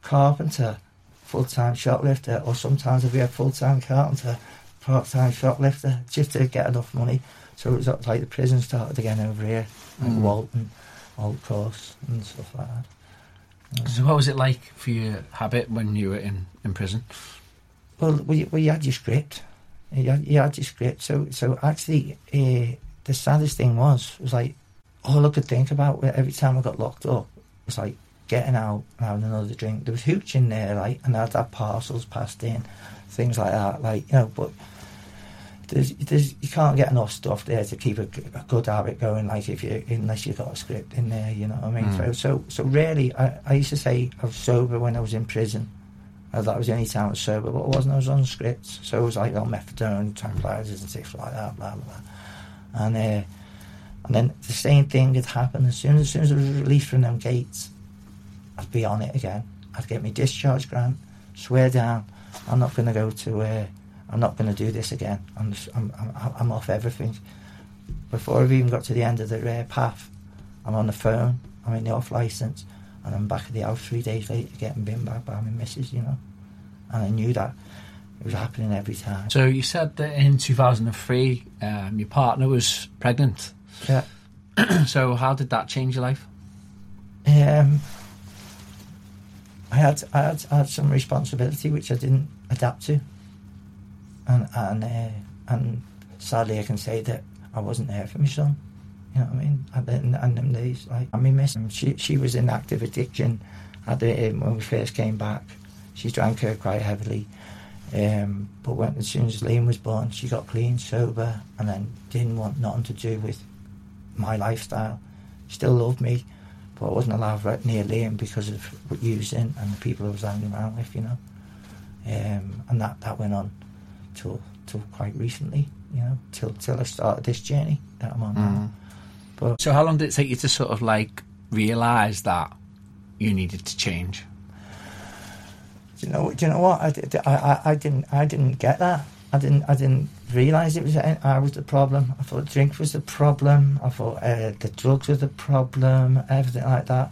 carpenter, full time shoplifter, or sometimes I'd be a full time carpenter, part time shoplifter, just to get enough money. So it was like the prison started again over here, like mm. Walton, Altcourse, and stuff like that.
Yeah. So, what was it like for your habit when you were in, in prison?
Well, we, we had your script. You had, you had your script. So, so actually, uh, the saddest thing was was like all I could think about every time I got locked up was like getting out and having another drink. There was hooch in there, like, and I'd have parcels passed in, things like that, like, you know, but there's, there's, you can't get enough stuff there to keep a, a, good habit going, like, if you, unless you've got a script in there, you know what I mean? Mm. So, so, so really, I, I used to say I was sober when I was in prison. Uh, that was the only time I was sober, but it wasn't, I was on scripts. So it was like on methadone, tranquilizers and stuff like that, blah, blah, blah. And, uh, And then the same thing had happened as soon as, as soon as I was released from them gates. I'd be on it again. I'd get my discharge grant, swear down, I'm not going to go to, uh, I'm not going to do this again. I'm, just, I'm, I'm, I'm off everything. Before I've even got to the end of the uh, path, I'm on the phone, I'm in the off licence, and I'm back at the house three days later getting binned back by my missus, you know. And I knew that it was happening every time.
So you said that in 2003, um, your partner was pregnant.
Yeah.
so how did that change your life?
Um, I had, I had I had some responsibility which I didn't adapt to, and and uh, and sadly I can say that I wasn't there for my son. You know what I mean? And then and them days, like I mean, miss him. She she was in active addiction. At the when we first came back, she drank her quite heavily. Um, but when as soon as Liam was born, she got clean, sober, and then didn't want nothing to do with my lifestyle. Still loved me, but I wasn't allowed right near Liam because of using and the people I was hanging around with, you know. Um, and that, that went on till till quite recently, you know, till till I started this journey that I'm on now. But
So how long did it take you to sort of like realise that you needed to change?
do you know? Do you know what? I, did- I, I, I didn't I didn't get that. I didn't I didn't realise it was I was the problem. I thought drink was the problem. I thought uh, the drugs were the problem. Everything like that.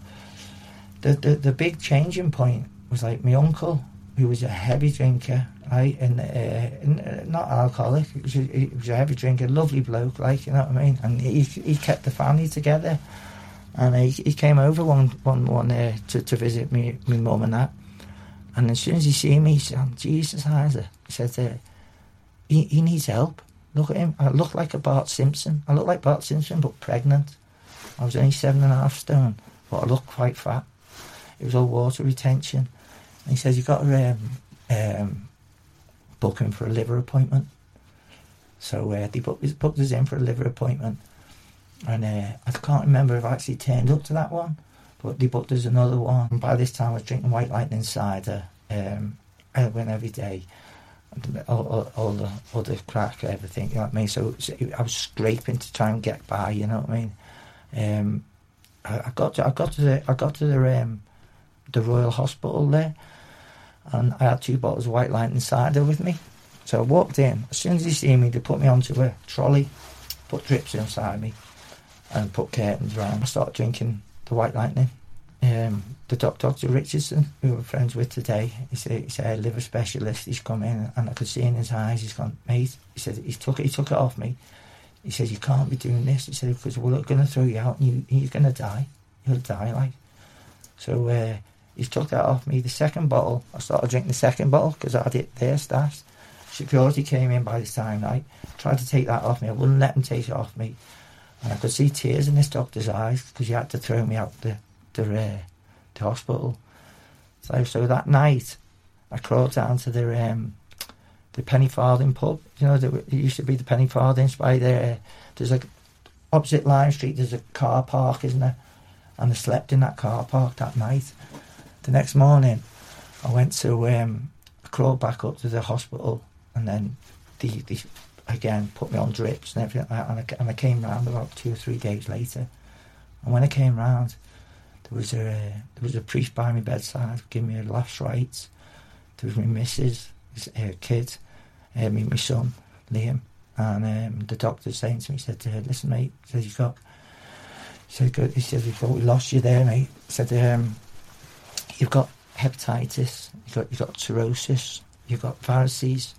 The, the the big changing point was like my uncle, who was a heavy drinker, right, and, uh, and uh, not alcoholic. He was, a, he was a heavy drinker, lovely bloke, like you know what I mean. And he he kept the family together. And he, he came over one one one uh, to to visit me my mum and that. And as soon as he see me, he said, oh, Jesus, Isaac. He said, uh, he, he needs help. Look at him. I look like a Bart Simpson. I look like Bart Simpson, but pregnant. I was only seven and a half stone, but I looked quite fat. It was all water retention. And he says, you've got to um, um, book him for a liver appointment. So uh, they booked, booked us in for a liver appointment. And uh, I can't remember if I actually turned up to that one but they booked us another one. And by this time, I was drinking White Lightning cider. Um, I went every day. All, all, all the other crack, everything, you know what I mean? So, was- I was scraping to try and get by, you know what I mean? Um, I, I got to, I got to the, I got to the, um, the Royal Hospital there, and I had two bottles of White Lightning cider with me. So I walked in. As soon as they see me, they put me onto a trolley, put drips inside me, and put curtains around. I started drinking the White Lightning. Um, the doc, Dr. Richardson, who we're friends with today, he said he's a liver specialist. He's come in, and I could see in his eyes. He's gone, mate. He said he took it. He took it off me. He said you can't be doing this. He said because we're going to throw you out, and you, you're going to die. You'll die, like. So uh, he took that off me. The second bottle, I started drinking the second bottle because I had it there stashed. Security came in by this time, right? Tried to take that off me. I wouldn't let him take it off me. And I could see tears in this doctor's eyes because he had to throw me out the the, uh, the hospital. So, so that night, I crawled down to the um, the penny farthing pub. You know, there, it used to be the penny farthings by there. There's a opposite Lime Street. There's a car park, isn't there? And I slept in that car park that night. The next morning, I went to um, I crawled back up to the hospital, and then the, the again put me on drips and everything, like and I, and I came round about two or three days later. And when I came round, there was a there was a priest by my bedside giving me a last rites. There was my missus, his uh, kid, uh, me, my son, Liam, and um, the doctor saying to me, he said, uh, "Listen, mate," he said, "You've got." He said, He said, "We thought we lost you there, mate." He said, um, "You've got hepatitis. You've got you've got cirrhosis. You've got varices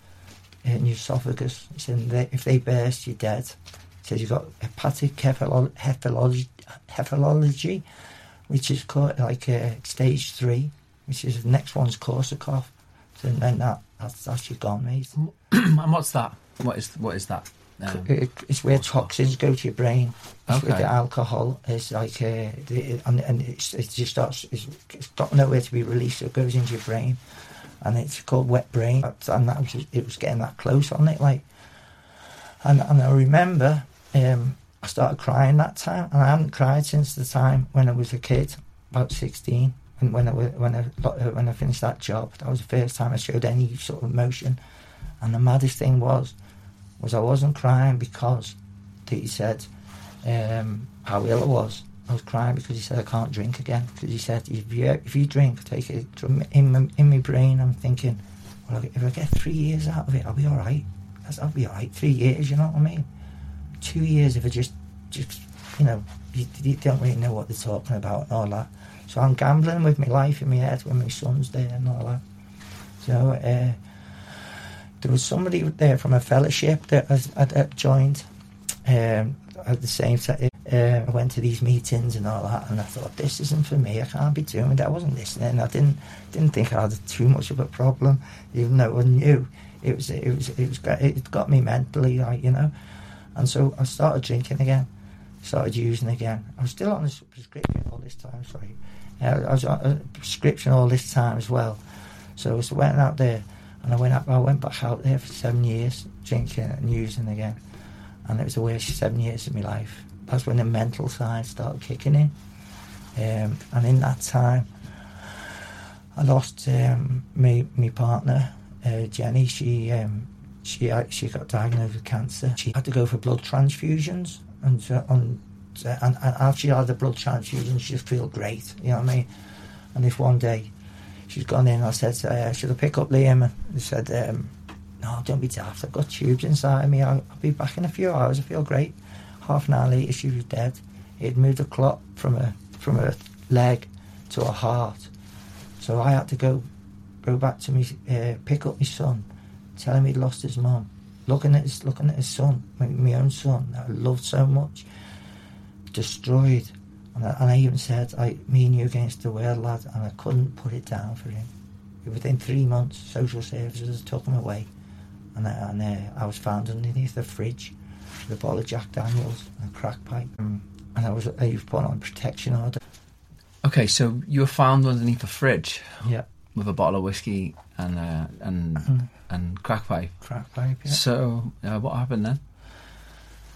in your esophagus." He said, "They- "If they burst, you're dead." He says, "You've got hepatic cephalology." Hepatology, hepatology which is called like uh, stage three, which is the next one's Korsakoff. So then that that's, that's you gone, mate.
and what's that? What is what is that? Um,
it's where toxins go to your brain. It's where
Okay.
the alcohol is like, uh, the, and, and it's, it just starts. It's, it's got nowhere to be released. So it goes into your brain, and it's called wet brain. And that was it was getting that close on it, like. And and I remember, um, I started crying that time, and I haven't cried since the time when I was a kid, about sixteen. And when I when I uh, when I finished that job, that was the first time I showed any sort of emotion. And the maddest thing was, was I wasn't crying because he said um, how ill I was. I was crying because he said I can't drink again. Because he said if you if you drink, take it in my, in my brain. I'm thinking, well, if I get three years out of it, I'll be all right. That's- I'll be all right. Three years, you know what I mean? Two years if I just just you know you, you don't really know what they're talking about and all that. So I'm gambling with my life in my head when my son's there and all that. So uh, there was somebody there from a fellowship that I, I, I joined um, at the same time. Uh, I went to these meetings and all that, and I thought this isn't for me. I can't be doing that. I wasn't listening. I didn't didn't think I had too much of a problem, even though I knew it was it was it was it got me mentally, like you know. And so I started drinking again, started using again. I was still on a prescription all this time. Sorry, uh, I was on a prescription all this time as well. So I was went out there, and I went up. I went back out there for seven years, drinking and using again, and it was the worst seven years of my life. That's when the mental side started kicking in, um, and in that time, I lost um, my my partner, uh, Jenny. She um, she uh, she got diagnosed with cancer. She had to go for blood transfusions, and uh, on and, and after she had the blood transfusion, she feel great. You know what I mean? And if one day she's gone in, I said, her, "Should I pick up Liam?" And he said, um, "No, don't be daft. I've got tubes inside of me. I'll, I'll be back in a few hours. I feel great." Half an hour later, she was dead. He'd moved a clot from a from a leg to a heart. So I had to go go back to me, uh, pick up my son, tell him he'd lost his mum. Looking at his looking at his son, my, my own son that I loved so much, destroyed. And I, and I even said, I, me and you against the world, lad, and I couldn't put it down for him. Within three months, social services took him away, and, I, and uh, I was found underneath the fridge with a bottle of Jack Daniels and a crack pipe, um, and I was I was put on protection order.
Okay, so you were found underneath a fridge
Yeah,
with a bottle of whiskey and uh, and
Mhm.
and crack pipe.
crack pipe. Yeah.
So uh, what happened then?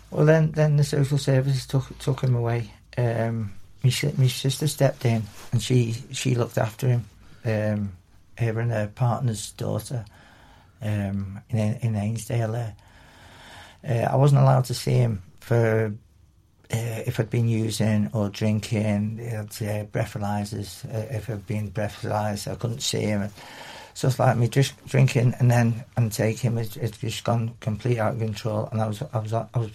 Well, then, then the social services took took him away. Um, my, my sister stepped in, and she she looked after him. Um, her and her partner's daughter um, in in Ainsdale. There, uh, I wasn't allowed to see him for uh, if I'd been using or drinking. Uh, breathalyzers. Uh, if I'd been breathalyzed, I couldn't see him. So it's like me just drinking and then and taking it, it's just gone complete out of control. And I was I was I was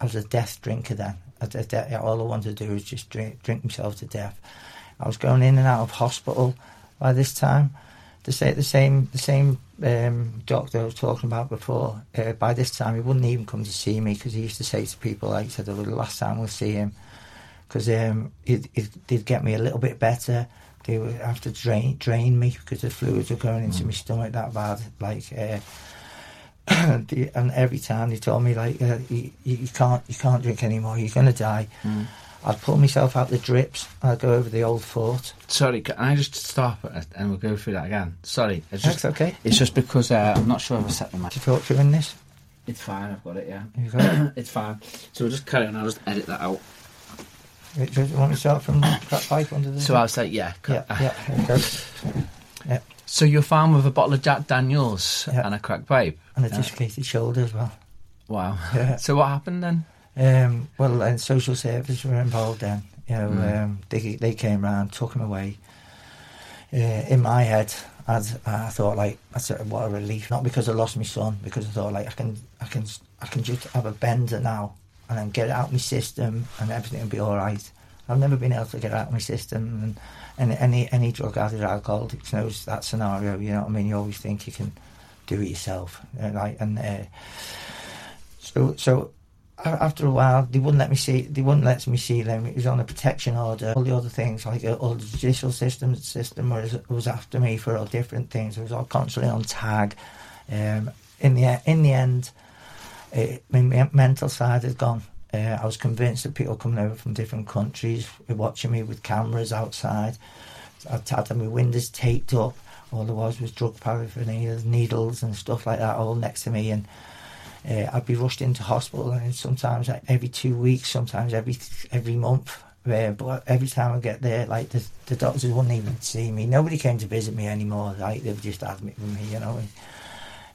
I was a death drinker then. I, did that- all I wanted to do was just drink drink myself to death. I was going in and out of hospital by this time. The same the same the same um, doctor I was talking about before. Uh, by this time, he wouldn't even come to see me because he used to say to people like, "said, oh, the last time we'll see him," because um, it, it did get me a little bit better. They would have to drain drain me because the fluids were going into my stomach that bad. Like, uh, and every time they told me like, uh, you, you you can't you can't drink anymore. You're gonna die. I'd pull myself out the drips. I'd go over the old fort.
Sorry, can I just stop it and we'll go through that again? Sorry, it's just
That's okay.
it's just because uh, I'm not sure if I set the mic.
To talk to you in this.
It's fine, I've got it. Yeah,
You got it?
it's fine. So we'll just carry on. I'll just edit that out.
Do you want me to start from crack pipe under the?
So I'll say yeah.
yeah, yeah. Okay.
So you're found with a bottle of Jack Daniels
Yeah.
and a crack pipe.
And a
Yeah.
dislocated shoulder as well.
Wow.
Yeah.
So what happened then?
Um, well, and social services were involved then. You know,
Mm.
um, they they came round, took him away. Uh, in my head, I'd, I thought like, that's a, what a relief. Not because I lost my son, because I thought like I can I can I can just have a bender now and then get it out my system and everything will be all right. I've never been able to get it out of my system, and, and any any drug addict, alcoholic knows that scenario. You know what I mean? You always think you can do it yourself, uh, like and. Uh, so, so after a while, they wouldn't let me see. They wouldn't let me see them. It was on a protection order. All the other things, like uh, all the judicial system, system was was after me for all different things. It was all constantly on tag. Um, in the in the end, it, my mental side had gone. Uh, I was convinced that people coming over from different countries were watching me with cameras outside. I'd had my windows taped up. All there was was drug paraphernalia, needles and stuff like that, all next to me, and uh, I'd be rushed into hospital, and sometimes like, every two weeks, sometimes every every month. Uh, but every time I get there, like the, the doctors wouldn't even see me. Nobody came to visit me anymore. Like they would just admit me, you know.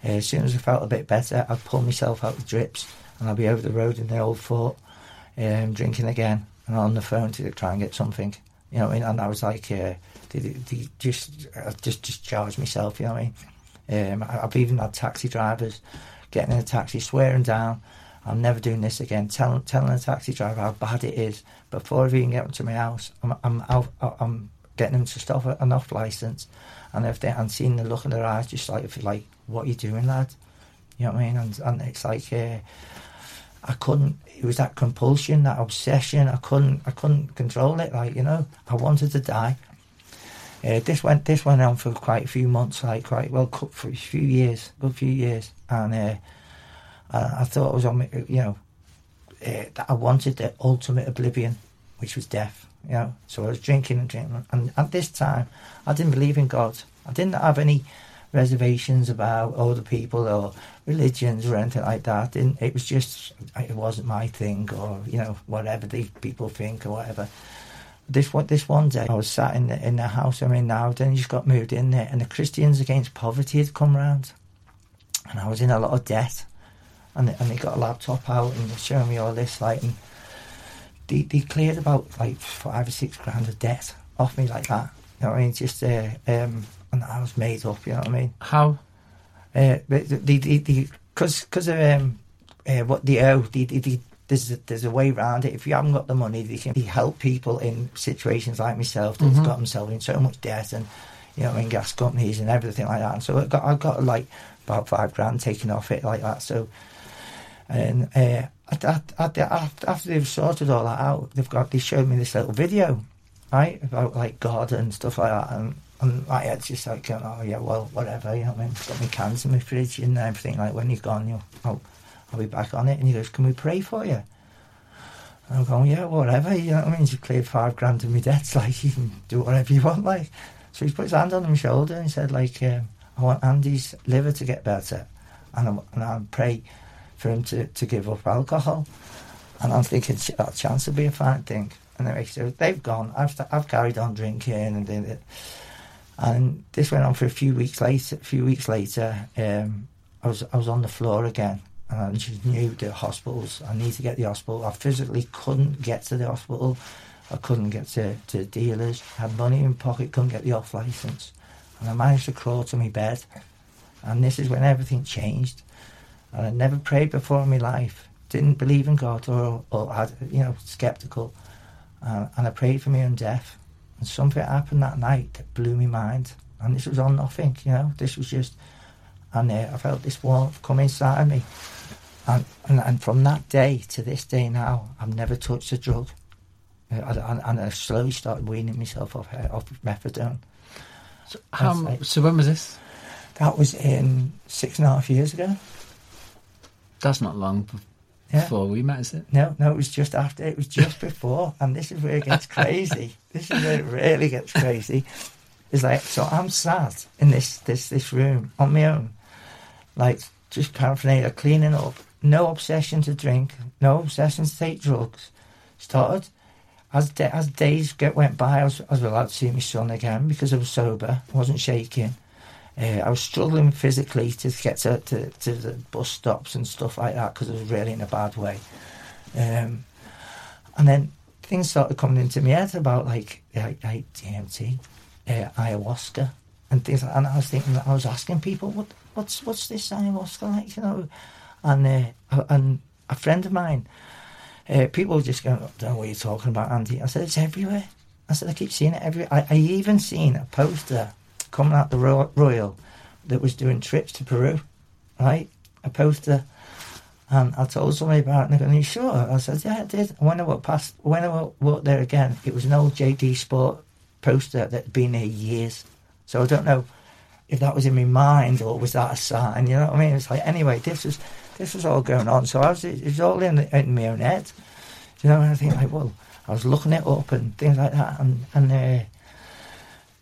Uh, as soon as I felt a bit better, I'd pull myself out of drips, and I'd be over the road in the old fort. um, drinking again, and on the phone to try and get something. You know, what I mean? and I was like, uh, did, did just I just discharged myself. You know what I mean? Um, I've even had taxi drivers getting in a taxi, swearing down, I'm never doing this again. Telling telling a taxi driver how bad it is before I even get to my house. I'm I'm out, I'm getting them to stop an off license, and if they and seeing the look in their eyes, just like like what are you doing, lad? You know what I mean? And and it's like uh, I couldn't. It was that compulsion, that obsession. I couldn't I couldn't control it. Like you know, I wanted to die. Uh, this went this went on for quite a few months, like quite well, for a few years, good few years, and. Uh, I, I thought I was on, you know, uh, that I wanted the ultimate oblivion, which was death. You know, so I was drinking and drinking, and at this time, I didn't believe in God. I didn't have any reservations about other people or religions or anything like that. And it was just, it wasn't my thing, or you know, whatever the people think or whatever. This one, this one day, I was sat in the, in the house I'm in now. Then just got moved in there, and the Christians Against Poverty had come round, and I was in a lot of debt and they, and they got a laptop out and they're showing me all this like and they, they cleared about like five or six grand of debt off me like that. You know what I mean? Just uh, um, and I was made up. You know what I mean?
How?
Uh, the the because because of um, uh, what they owe, the the there's a, there's a way around it. If you haven't got the money, they can help people in situations like myself that's mm-hmm. got themselves in so much debt and you know I mean gas companies and everything like that. And so I got I got like about five grand taken off it like that. So and uh, after they've sorted all that out, they've got they showed me this little video, right, about like God and stuff like that, and and I had just like, oh yeah, well, whatever, you know, I mean, got my cans in my fridge and everything. Like when you're gone, you, I'll, I'll be back on it. And he goes, can we pray for you? And I'm going, yeah, whatever. You know what I mean? You cleared five grand of my debts. Like you can do whatever you want. Like, so he put his hand on my shoulder and he said, like, um, I want Andy's liver to get better, and I, and I pray for him to, to give up alcohol. And I'm thinking that chance would be a fine thing. And anyway, so they've gone. I've I've carried on drinking and did it. And this went on for a few weeks later. A few weeks later, um, I was I was on the floor again, and I just knew the hospitals. I need to get the hospital. I physically couldn't get to the hospital. I couldn't get to, to dealers. I had money in pocket, couldn't get the off license, and I managed to crawl to my bed. And this is when everything changed and I'd never prayed before in my life. Didn't believe in God or, or had, you know, skeptical. Uh, and I prayed for my own death. And something happened that night that blew my mind. And this was on nothing, you know. This was just, and uh, I felt this warmth come inside of me. And, and, and from that day to this day now, I've never touched a drug. Uh, and, and I slowly started weaning myself off, uh, off methadone.
So, how, so when was this?
That was in six and a half years ago.
That's not long before we met, is it?
No, no, it was just after. It was just before, and this is where it gets crazy. this is where it really gets crazy. It's like so I'm sat in this this this room on my own, like just paraphernalia, cleaning up. No obsession to drink, no obsession to take drugs. Started as de- as days get went by, I was, I was allowed to see my son again because I was sober, I wasn't shaking. Uh, I was struggling physically to get to, to, to, the bus stops and stuff like that because I was really in a bad way. Um, and then things started coming into my head about like, like, like DMT, uh, ayahuasca, and things. Like, and I was thinking, I was asking people, what, what's what's this ayahuasca like, you know? And uh, and a friend of mine, uh, people just going, I don't know what you're talking about, Andy. I said, it's everywhere. I said, I keep seeing it everywhere. I, I even seen a poster coming out the Royal that was doing trips to Peru, right? A poster. And I told somebody about it and they're going, Are you sure? I said, Yeah, I did. when I walked past, when I walked there again, it was an old JD Sport poster that had been there years. So I don't know if that was in my mind or was that a sign, you know what I mean? It's like, anyway, this was this was all going on. So I was, it was all in, in my own head. You know, and I think, like, well, I was looking it up and things like that. And, and uh,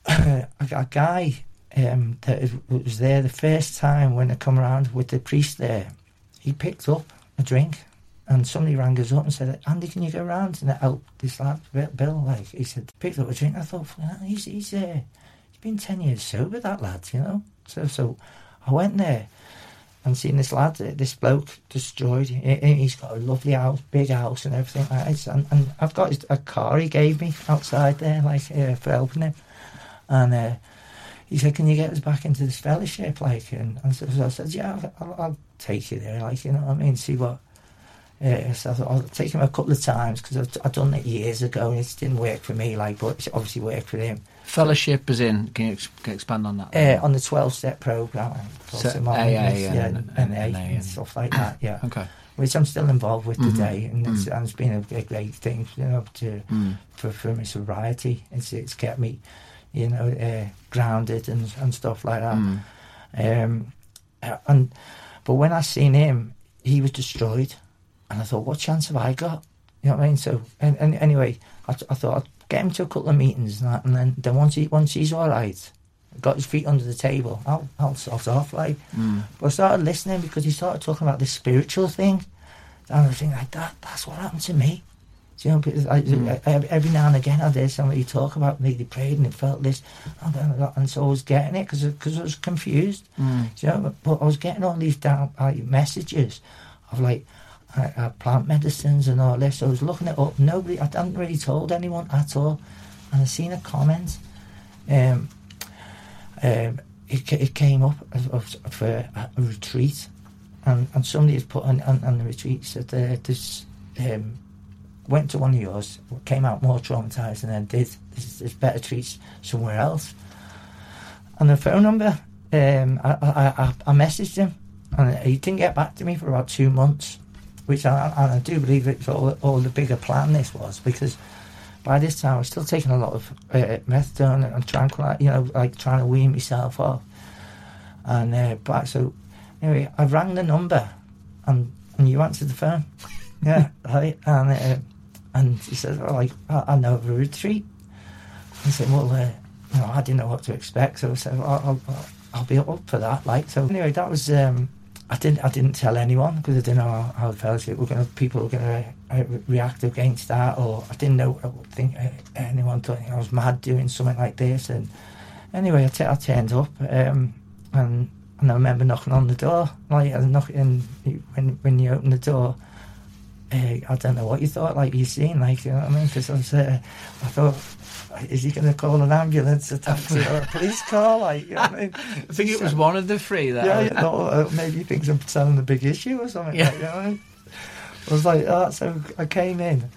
a, a guy um, that was there the first time when I come around with the priest there, he picked up a drink and somebody rang us up and said, Andy, can you go around and help this lad, Bill? Like, he said, picked up a drink. I thought, he's, he's, uh, he's been 10 years sober, that lad, you know? So, so I went there and seen this lad, uh, this bloke destroyed. He, he- he's got a lovely house, big house, and everything. like that. and, and I've got his, a car he gave me outside there, like uh, for helping him. And uh, he said, "Can you get us back into this fellowship?" Like, and, and so, so I said, "Yeah, I'll, I'll, take you there." Like, you know what I mean? See what. Uh, so I thought I'll take him a couple of times because I've, I've done it years ago and it didn't work for me. Like, but it obviously worked for him.
Fellowship is in. Can you, ex- can you expand on that?
Uh, on the twelve step program,
So AA and-
yeah,
and-
and,
and
and stuff like that. Yeah,
okay.
which I'm still involved with
Mhm.
today, and it's,
Mm.
and it's been a, a great thing, you know, to
Mm.
for, for my sobriety. It's it's kept me, you know, uh, grounded and and stuff like that.
Mm.
Um, uh, and but when I seen him, he was destroyed, and I thought, what chance have I got? You know what I mean? So, and, and anyway, I, I thought I'd get him to a couple of meetings and that, and then then once he once he's all right, got his feet under the table, I'll I'll sort off like.
Mm.
But I started listening because he started talking about this spiritual thing, and I was thinking like that. That's what happened to me. Do you know, because I,
Mm.
every, every now and again I'd hear somebody talk about me. They prayed and it felt this, and, and so I was getting it because I was confused.
Mm.
Do you know, but I was getting all these down like, messages of like uh, uh, plant medicines and all this. So I was looking it up. Nobody, I hadn't really told anyone at all. And I seen a comment. Um, um, it, it came up for a, a retreat, and, and somebody had put on, on, on the retreat said uh, this um, went to one of yours, came out more traumatized, and then did this, better treats somewhere else. And the phone number um, I, I, I, messaged him, and he didn't get back to me for about two months, which I, I do believe it's all, all the bigger plan this was because by this time I was still taking a lot of uh, methadone and tranquilizer, you know, like trying to wean myself off. And uh, but so anyway, I rang the number, and and you answered the phone, yeah, right, and uh, and he said, oh, like I, I know of a retreat. I said, well. Uh, you know, I didn't know what to expect, so I said, well, I'll, I'll, be up for that. Like, so anyway, that was. Um, I didn't. I didn't tell anyone because I didn't know how, the fellowship were going to. People were going to uh, react against that, or I didn't know. I think uh, anyone thought I was mad doing something like this. And anyway, I, t- I turned up, um, and and I remember knocking on the door. Like, I knock, and when when you open the door, uh, I don't know what you thought. Like you seen, like you know what I mean? Because I was, uh, I thought is he going to call an ambulance, a taxi, or a police car? Like, you know what I mean?
I think it was one of the three that.
Yeah, yeah no, uh, maybe he thinks I'm selling the big issue or something.
Yeah.
Like, you know what I, mean? I was like, oh, so I came in,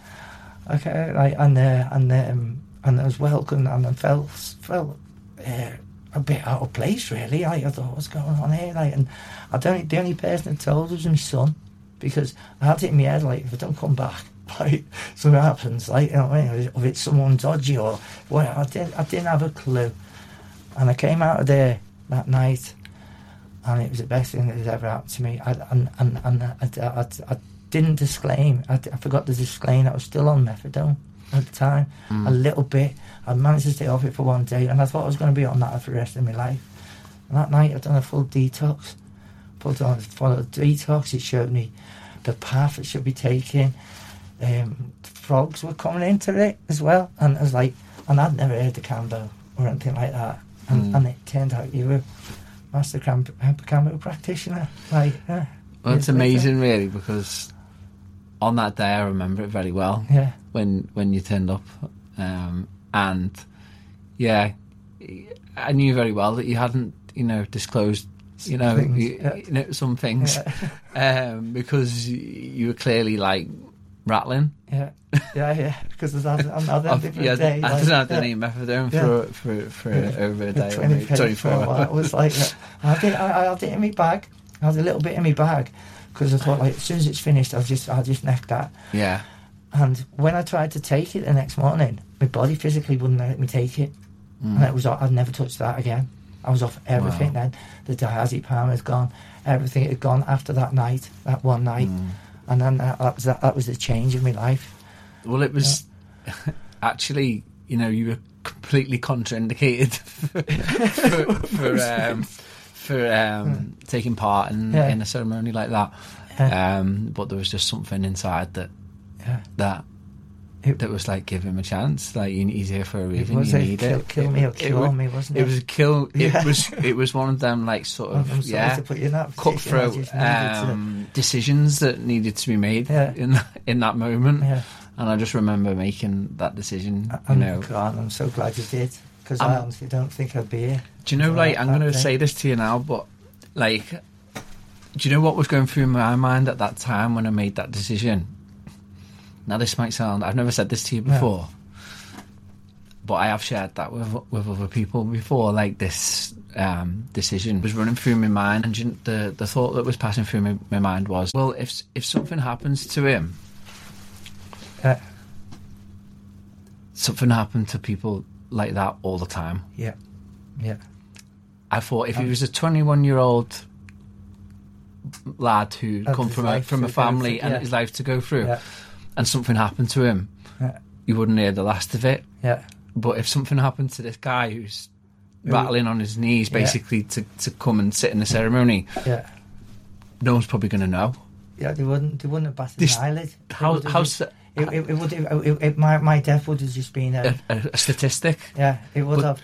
okay, like, and uh, and um, and I was welcomed, and I felt felt uh, a bit out of place, really. Like, I thought, what's going on here? Like, and I don't. The only person that told was my son, because I had it in my head, like, if I don't come back, like something happens, like you know what I mean, if it's someone dodgy or well, I didn't, I didn't have a clue, and I came out of there that night, and it was the best thing that has ever happened to me. I, and and, and I, I, I, I didn't disclaim. I, I forgot to disclaim. I was still on methadone at the time,
Mm.
a little bit. I managed to stay off it for one day, and I thought I was going to be on that for the rest of my life. And that night, I'd done a full detox. Put on followed detox. It showed me the path it should be taking. Um, frogs were coming into it as well, and I was like, and I'd never heard of Kambo or anything like that. And,
Mm.
and it turned out you were master Kambo practitioner. Like, yeah,
Well, it's
later.
amazing, really, because on that day I remember it very well
Yeah,
when when you turned up, um, and yeah, I knew very well that you hadn't, you know, disclosed, you know,
Things,
you,
yeah.
you know some things,
yeah,
um, because you, were clearly like rattling.
yeah, yeah, yeah. Because there's other, another
I've-
different
yeah,
day.
I
like,
didn't have
yeah.
any methadone
Yeah.
for for for
Yeah.
over a day,
20
maybe
pennies
twenty
for a while.
hours.
It was like, I had it, I, I had it in my bag. I had a little bit in my bag because I thought, like, as soon as it's finished, I'll just, I'll just neck that.
Yeah,
And when I tried to take it the next morning, my body physically wouldn't let me take it,
Mm.
and it was, I'd never touch that again. I was off everything
Wow.
then. The diazepam had gone, everything had gone after that night, that one night,
Mm.
and then that, that was that, that was the change in my life.
Well, it was actually, you know, you were completely contraindicated for for, um, for um, taking part in,
Yeah.
in a ceremony like that.
Yeah.
Um, but there was just something inside that
Yeah.
that
It-
that was like, give him a chance. Like, you- he's here for a
It
reason.
was
you
a
need
kill,
it.
kill me or
it
cure me, wasn't it?
It was a kill.
Yeah.
It was. It was one of them like sort of
I'm
yeah
to put you in that
cutthroat um, decisions that needed to be made
Yeah.
in that, in that moment.
yeah.
And I just remember making that decision. You
I'm,
know,
God, I'm so glad you did because
I'm-
honestly don't think I'd be here.
Do you know, like, I'm going to say this to you now, but, like, do you know what was going through my mind at that time when I made that decision? Now, this might sound, I've never said this to you before, but I have shared that with, with other people before, like, this um, decision was running through my mind, and the, the thought that was passing through my, my mind was, well, if, if something happens to him,
Yeah,
something happened to people like that all the time.
yeah, yeah,
I thought if he
Um,
was a 21 year old lad who come from a from a family
through,
and his life to go through,
yeah,
and something happened to him,
yeah,
you wouldn't hear the last of it.
yeah.
But if something happened to this guy who's
Who-
rattling on his knees,
Yeah.
basically to, to come and sit in the ceremony,
yeah.
no one's probably going to know.
Yeah, they wouldn't. They wouldn't have batted
This-
an eyelid.
How how's
it, it, it would. It, it, my my death would have just been a.
a, a, statistic?
yeah, it would
But-
have.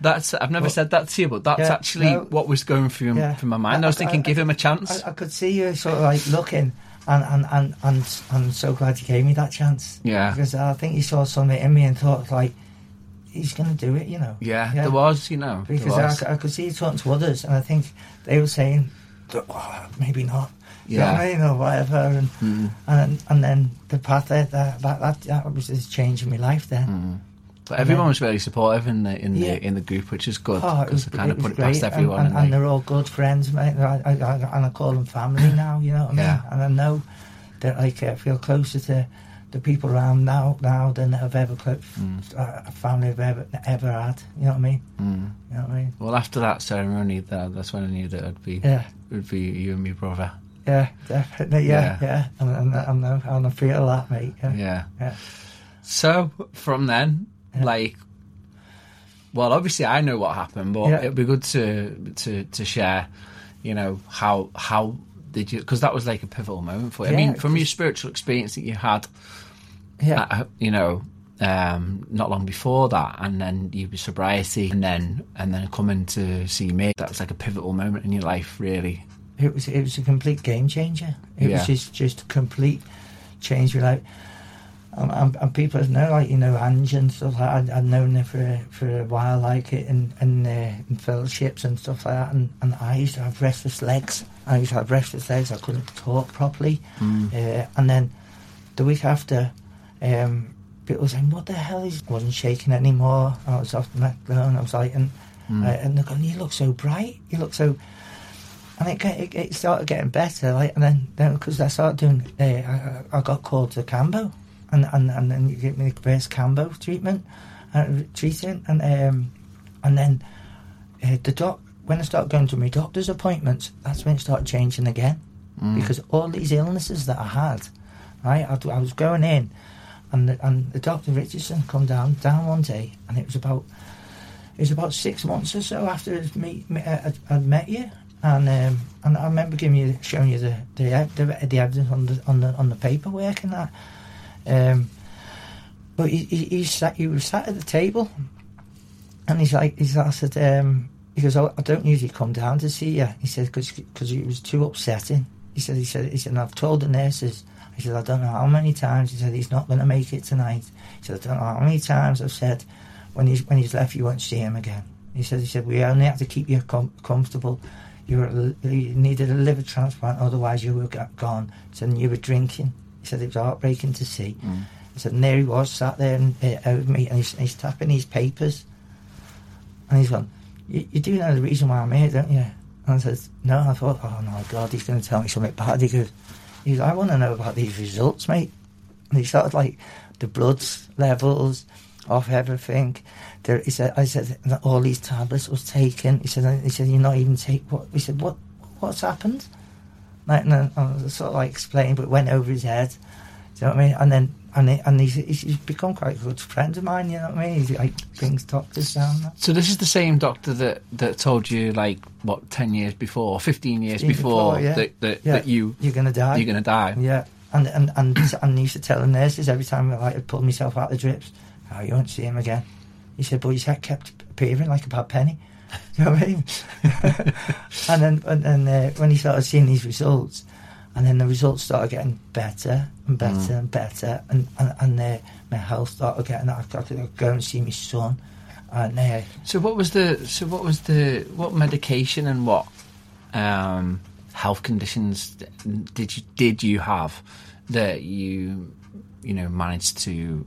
That's I've never
Well,
said that to you, but that's
yeah,
actually
no.
what was going through
Yeah.
through my mind. I, was thinking, give him a chance.
I, I could see you sort of like looking, and and and and I'm so glad you gave me that chance.
Yeah.
because I think you saw something in me and thought like, he's going to do it, you know.
yeah,
Yeah.
there was, you know,
Because. I, I could see you talking to others, and I think they were saying, oh, maybe not. You know
Yeah.
I mean, or whatever, and
Mm,
and and then the path there, that that that, that was just changing my life then.
mm. But everyone was really supportive in the in
Yeah.
the in the group, which is good
Oh,
because
was,
I kind of put it past everyone.
and,
And,
and,
they-
they're all good friends, mate. I, I, I, and I call them family now. You know what I mean?
Yeah.
And I know that like I feel closer to the people around now now than I've ever
Mm.
a family I've ever ever had. You know what I mean?
mm.
You know what I mean?
Well, after that ceremony, that, that's when I knew that it'd be
Yeah.
it would be you and me brother.
Yeah, definitely. Yeah,
Yeah.
yeah. And, and, and, and, and I feel that, mate. Yeah.
Yeah.
Yeah.
So from then,
Yeah.
like, well, obviously I know what happened, but
Yeah.
it'd be good to to to share, you know, how how did you? Because that was like a pivotal moment for you. I mean, from your spiritual experience that you had,
Yeah.
uh, you know. Um, not long before that, and then you be sobriety, and then and then coming to see me. That was like a pivotal moment in your life, really.
It was it was a complete game changer. It
Yeah.
was just just a complete change. Like, and, and, and people know, like you know, Ange and stuff like that. I'd, I'd known her for for a while, like it, and and uh, in fellowships and stuff like that. And, and I used to have restless legs. I used to have restless legs. I couldn't talk properly.
Mm.
Uh, and then the week after, um, people were saying, "What the hell is?" I wasn't shaking anymore. I was off the methadone. I was like, and
Mm.
uh, and they're going, "You look so bright. You look so." And it, it, it started getting better, like, and then then because I started doing, uh, I, I got called to Kambo, and and and then you give me the first Kambo treatment, uh, treating, and um, and then uh, the doc when I started going to my doctor's appointments, that's when it started changing again
Mm.
because all these illnesses that I had, right? I, I was going in, and the, and the doctor Richardson come down down one day, and it was about it was about six months or so after I'd me, uh, I'd, I'd met you, and um, and I remember giving you showing you the the, the, the evidence on the on the on the paperwork and that. Um, but he, he, he sat he was sat at the table, and he's like he's I said um, he goes "Oh, I don't usually come down to see you. He said because it was too upsetting. He said he said he said I've told the nurses. He said I don't know how many times. He said he's not going to make it tonight. He said I don't know how many times I've said when he's when he's left you won't see him again. He said he said we only have to keep you com- comfortable. You, were, you needed a liver transplant, otherwise you were go- gone. So you were drinking. He said it was heartbreaking to see.
Mm.
He said, and there he was, sat there and, uh, with me, and he's, he's tapping his papers. And he's gone, you, you do know the reason why I'm here, don't you? And I said, no. I thought, oh my God, he's going to tell me something bad. He goes, he goes, I want to know about these results, mate. And he started like the blood levels off everything. There, he said, I said, all these tablets was taken. He said, he said, you're not even take what? He said, what, what's happened? Like, I was sort of like explaining, but it went over his head. Do you know what I mean? And then, and, he, and he's, he's become quite a good friend of mine, you know what I mean? He like brings doctors down. there.
So this is the same doctor that, that told you like what ten years before, fifteen years
15
before,
before, yeah.
that that,
Yeah.
that you
You're going to die.
you're gonna die.
Yeah. and and and, and he used to tell the nurses every time like, I'd pull myself out of the drips, oh, you won't see him again. He said, but his head kept appearing like a bad penny. you know what I mean? and then and then uh, when he started seeing these results, and then the results started getting better and better
Mm.
and better, and and, and uh, my health started getting. I've got to go and see my son, and uh,
So what was the so what was the what medication and what um, health conditions did you did you have that you you know managed to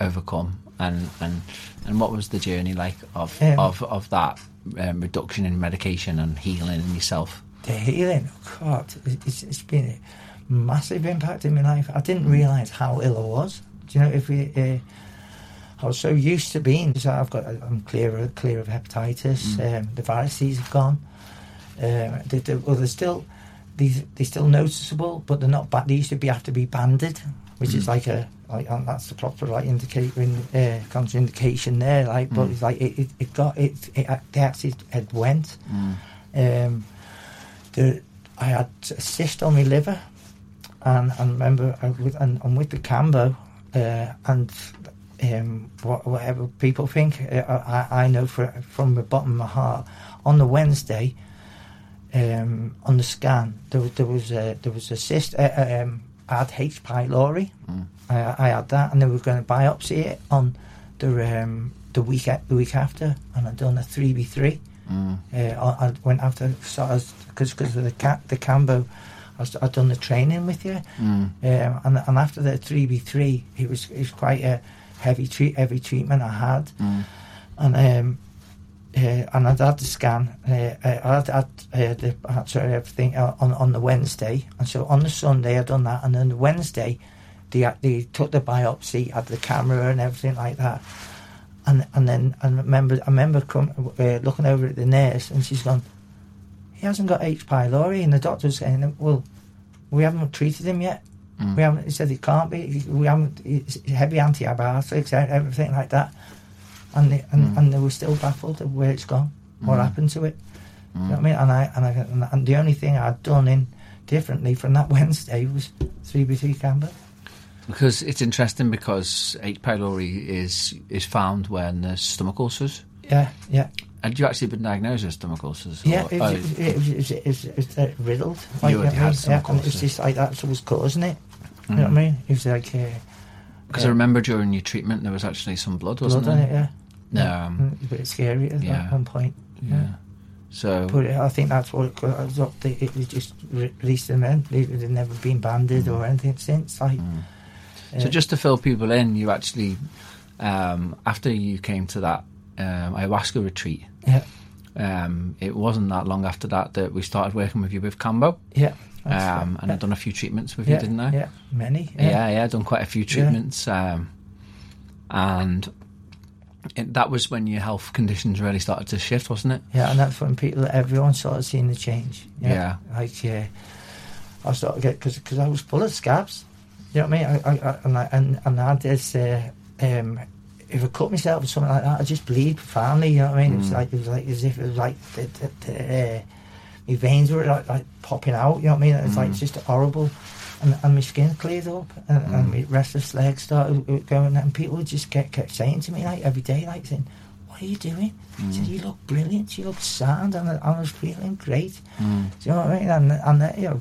overcome and and and what was the journey like of
Um,
of of that um, reduction in medication and healing in yourself?
the healing, oh God, it's, it's been a massive impact in my life. I didn't realise how ill I was. Do you know, if we, uh, I was so used to being, so I've got, I'm clear, of- clear of hepatitis. Um, the viruses have gone. Um, they, they, well, they're still, these, they're still noticeable, but they're not. Ba- they used to be have to be banded, which is like a, like, and that's the proper like indicating uh, contraindication there. Like, but it's like it, it, it got it, it, they actually it went. Um, the, I had a cyst on my liver, and I remember I was, and I'm with the Kambo, uh, and um, what, whatever people think, uh, I, I know for, from the bottom of my heart. On the Wednesday, um, on the scan, there, was- there was a, there was a cyst. Uh, uh, um, I had H. pylori. I, I had that, and they were going to biopsy it on the um, the week the week after, and I'd done a three b three.
Mm.
Uh, I, I went after sort of because because of the ca- the Kambo, I I'd done the training with you,
Mm.
um, and and after the three b three, it was it was quite a heavy treat heavy treatment I had,
Mm.
and um, uh, and I'd had the scan. Uh, uh, I had, had uh, the sorry, everything uh, on on the Wednesday, and so on the Sunday I'd done that, and then the Wednesday, they they took the biopsy, had the camera and everything like that, and and then I remember I remember come, uh, looking over at the nurse, and she's gone, he hasn't got H. pylori, and the doctor's saying, well, we haven't treated him yet.
Mm.
We haven't. He said it can't be. We haven't. It's heavy antibiotics, everything like that. And they, and,
Mm.
and they were still baffled of where it's gone, what
Mm.
happened to it. You know
Mm.
what I mean? And I and I and, the only thing I'd done in differently from that Wednesday was three b three Kambo.
Because it's interesting because H. pylori is is found when there's stomach ulcers.
Yeah, yeah,
Had you actually been diagnosed with stomach ulcers?
yeah.
Or-
It
oh,
was, it was, it was, it was, it was, uh, riddled.
You
know
already had stomach
yeah, and it's just like that's what was causing it. You know
mm.
what I mean? It was like uh,
Because I remember during your treatment there was actually some blood, wasn't
blood
there?
it. Yeah,
Um,
Mm, a bit scary at
yeah.
that one point.
yeah. So
But I think that's what it, was up the, it was just re- released them in. They- They've never been banded or anything since. Like,
mm. So just to fill people in, you actually um, after you came to that um, ayahuasca retreat.
Yeah.
Um, it wasn't that long after that that we started working with you with Kambo,
yeah,
um, and I'd done a few treatments with
yeah,
you, didn't I?
Yeah, many.
yeah, yeah, done quite a few
Yeah.
treatments, um, and it, that was when your health conditions really started to shift, wasn't it?
Yeah, and that's when people, everyone started seeing the change.
Yeah.
Like, uh, I started to get, because I was full of scabs. You know what I mean? I, I, I, and, I, and, and I had this, uh, um, if I cut myself or something like that, I just bleed profoundly. You know what I mean? It was
Mm.
like, it was like as if it was like, the, the, the, uh, my veins were like, like popping out. You know what I mean? It's like
it's
just horrible. And, and my skin cleared up, and, and
Mm.
my restless legs started going, and people would just kept, kept saying to me like every day, like saying, "What are you doing?" He said,
Mm.
"You look brilliant. You look sound," and I, I was feeling great.
Mm.
Do you know what I mean? And and uh, you know,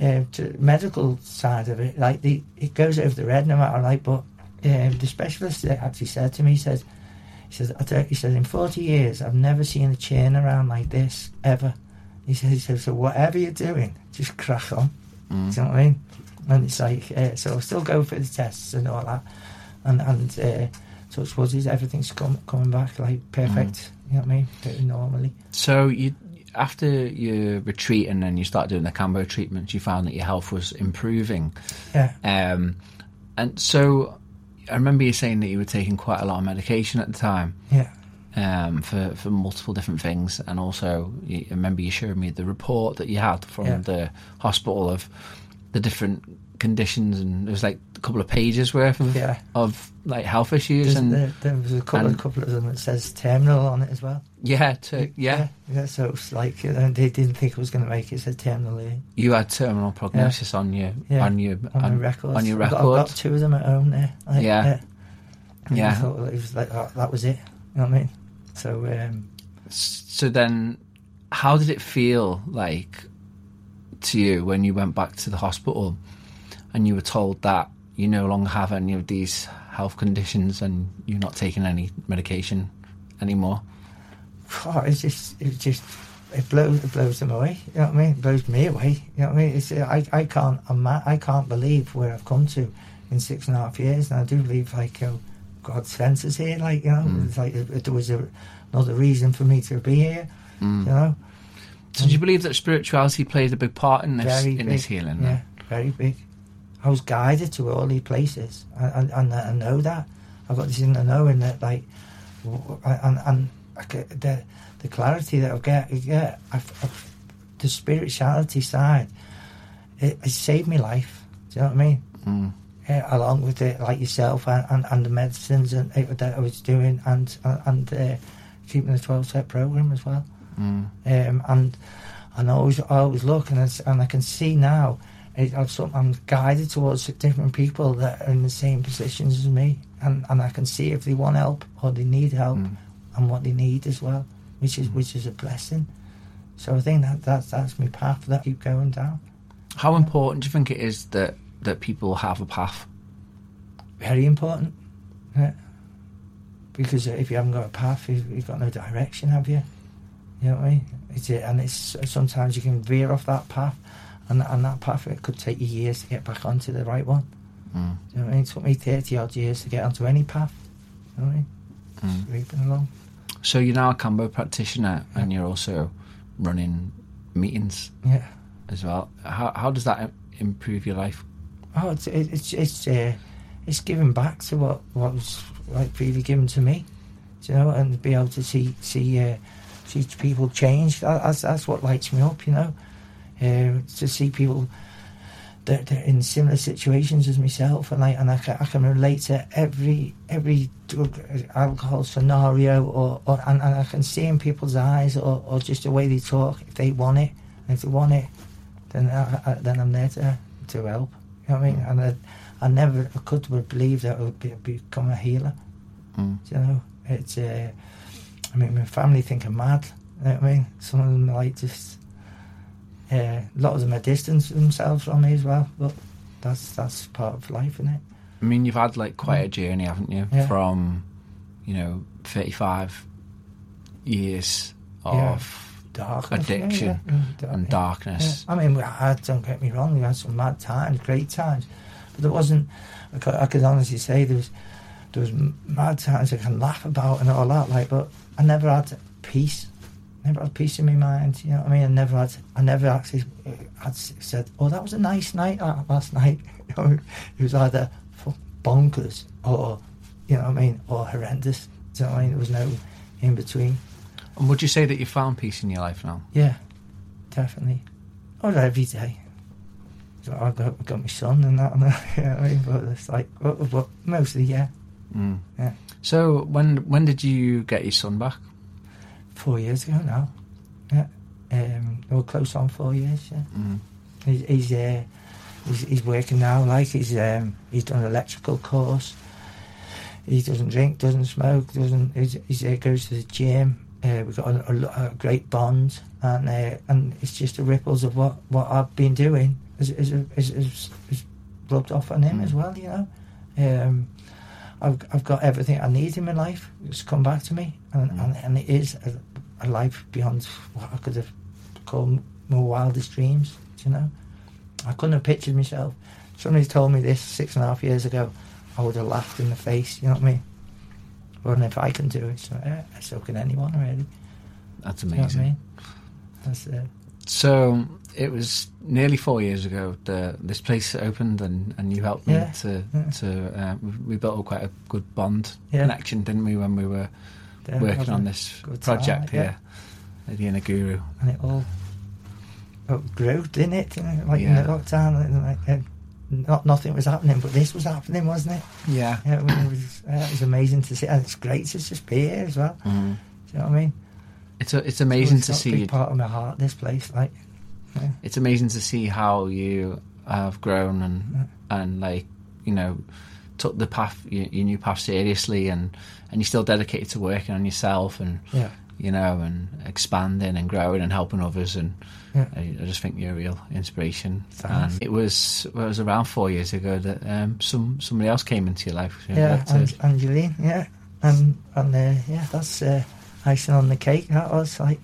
uh, to the medical side of it, like the it goes over the red no matter like. But um, the specialist actually said to me, he says, he says, I he says, in forty years, I've never seen a chain around like this ever. He says, he says, so whatever you're doing, just crack on.
Mm.
Do you know what I mean? And it's like, uh, so I'll still go for the tests and all that. And, and uh, so it's what is everything's come, coming back like perfect. You know what I mean? Normally.
So you, after your retreat and then you start doing the Kambo treatments, you found that your health was improving.
Yeah.
Um, and so I remember you saying that you were taking quite a lot of medication at the time
Yeah.
um, for, for multiple different things. And also, you, I remember you showing me the report that you had from
Yeah.
the hospital of the different conditions, and there was like a couple of pages worth of
Yeah.
of like health issues, and
there, there was a couple,
and-
a couple of them that says terminal on it as well.
yeah, to, yeah,
yeah. So it's like uh, they didn't think it was going to make it. It said terminal
you had terminal prognosis on your
Yeah.
on your
on,
on,
records.
on your
I've got, I've got two of them at home there. Like,
Yeah. Yeah.
I thought it was like that, that was it. You know what I mean? So um,
So then, how did it feel like to you when you went back to the hospital and you were told that you no longer have any of these health conditions and you're not taking any medication anymore?
oh, it's just it just it blows it blows them away. You know what I mean? It blows me away. You know what I mean? It's I I can't ima- I can't believe where I've come to in six and a half years, and I do believe like you know, God sent us here. Like you know,
Mm.
it's like if there was a, another reason for me to be here.
Mm.
You know,
So do you believe that spirituality plays a big part in this
very
in
big.
this healing?
Yeah,
then?
very big. I was guided to all these places, and, and, and I know that. I've got this in the knowing that, like, and and I get the the clarity that I get, yeah, I've, I've, the spirituality side, it, it saved me life. Do you know what I mean?
Mm.
Yeah, along with it, like yourself, and, and, and the medicines and it, that I was doing, and and uh, keeping the twelve step program as well
Mm.
um, and and I always I always look and it's, and I can see now it, I'm, I'm guided towards different people that are in the same positions as me, and, and I can see if they want help or they need help
Mm.
and what they need as well, which is which is a blessing. So I think that that's that's my path that I keep going down.
How important do you think it is that that people have a path?
Very important, yeah. Because if you haven't got a path, you've, you've got no direction, have you? You know what I mean? It's it, and it's sometimes you can veer off that path, and and that path it could take you years to get back onto the right one.
Mm.
You know what I mean? It took me thirty odd years to get onto any path. You know what I mean?
Mm.
Along.
So you're now a Kambo practitioner, and you're also running meetings
Yeah.
as well. How how does that improve your life?
Oh, it's it's it's uh, it's giving back to what what was like really given to me, you know, and be able to see see uh, see people change. That, that's that's what lights me up, you know, uh, to see people that they're in similar situations as myself, and I and I can, I can relate to every every drug, uh, alcohol scenario, or, or and, and I can see in people's eyes, or, or just the way they talk. If they want it, and if they want it, then I, I, then I'm there to to help. You know what I mean? And I, I never I could have believed that I would be, become a healer.
Mm.
You know, it's. Uh, I mean, my family think I'm mad. You know what I mean? Some of them like just. Uh, a lot of them are distance themselves from me as well, but that's that's part of life, isn't it?
I mean, you've had like quite a journey, haven't you?
Yeah.
From, you know, 35 years
Yeah.
of
Darkness,
Addiction
yeah, yeah. Mm, dark-
and darkness.
Yeah. I mean, we had, don't get me wrong, we had some mad times, great times, but there wasn't. I could, I could honestly say there was there was mad times I can laugh about and all that, like, but I never had peace. Never had peace in my mind. You know what I mean? I never had. I never actually had said, "Oh, that was a nice night last night." You know, it was either bonkers or, you know what I mean, or horrendous. Do you know what I mean? There was no in between.
And would you say that you found peace in your life now?
Yeah, definitely. Or every day. So I got, I got my son and that, and that you know what I mean? But it's like, but, but mostly, yeah.
Mm.
Yeah.
So when when did you get your son back?
Four years ago now. Yeah. Um, we were close on four years, yeah.
Mm.
He's, he's, uh, he's, he's working now, like, he's, um, he's done an electrical course. He doesn't drink, doesn't smoke, doesn't, he's, he's, uh, goes to the gym. Uh, we've got a, a, a great bond, and uh, and it's just the ripples of what, what I've been doing is, is, is, is, is rubbed off on him
Mm.
as well, you know. Um, I've, I've got everything I need in my life. It's come back to me, and,
Mm.
and, and it is a, a life beyond what I could have called my wildest dreams, you know. I couldn't have pictured myself. Somebody told me this six and a half years ago, I would have laughed in the face, you know what I mean? But if I can do it, so, so can anyone, really.
That's
You know what I
amazing.
mean? That's it.
So it was nearly four years ago the this place opened, and, and you helped me
Yeah,
to
yeah.
to uh, we, built quite a good bond
Yeah.
connection, didn't we, when we were
Yeah,
working on this project
time,
here at the Inner Guru.
And it all, grew, didn't it? Like
Yeah.
in the lockdown, like, uh, not nothing was happening, but this was happening, wasn't it?
Yeah.
Yeah, it was, uh, it was amazing to see, and it's great to just be here as well.
Mhm.
Do you know what I mean?
It's a, it's amazing
It's
to see.
big part of my heart. This place, like, yeah.
It's amazing to see how you have grown and and like you know took the path your, your new path seriously and and you're still dedicated to working on yourself and
yeah,
you know and expanding and growing and helping others and
yeah.
I, I just think you're a real inspiration.
Thanks.
And it was well, it was around four years ago that um, some somebody else came into your life.
Yeah,
like
Angeline, yeah, and and uh, yeah, that's uh, icing on the cake. That was like,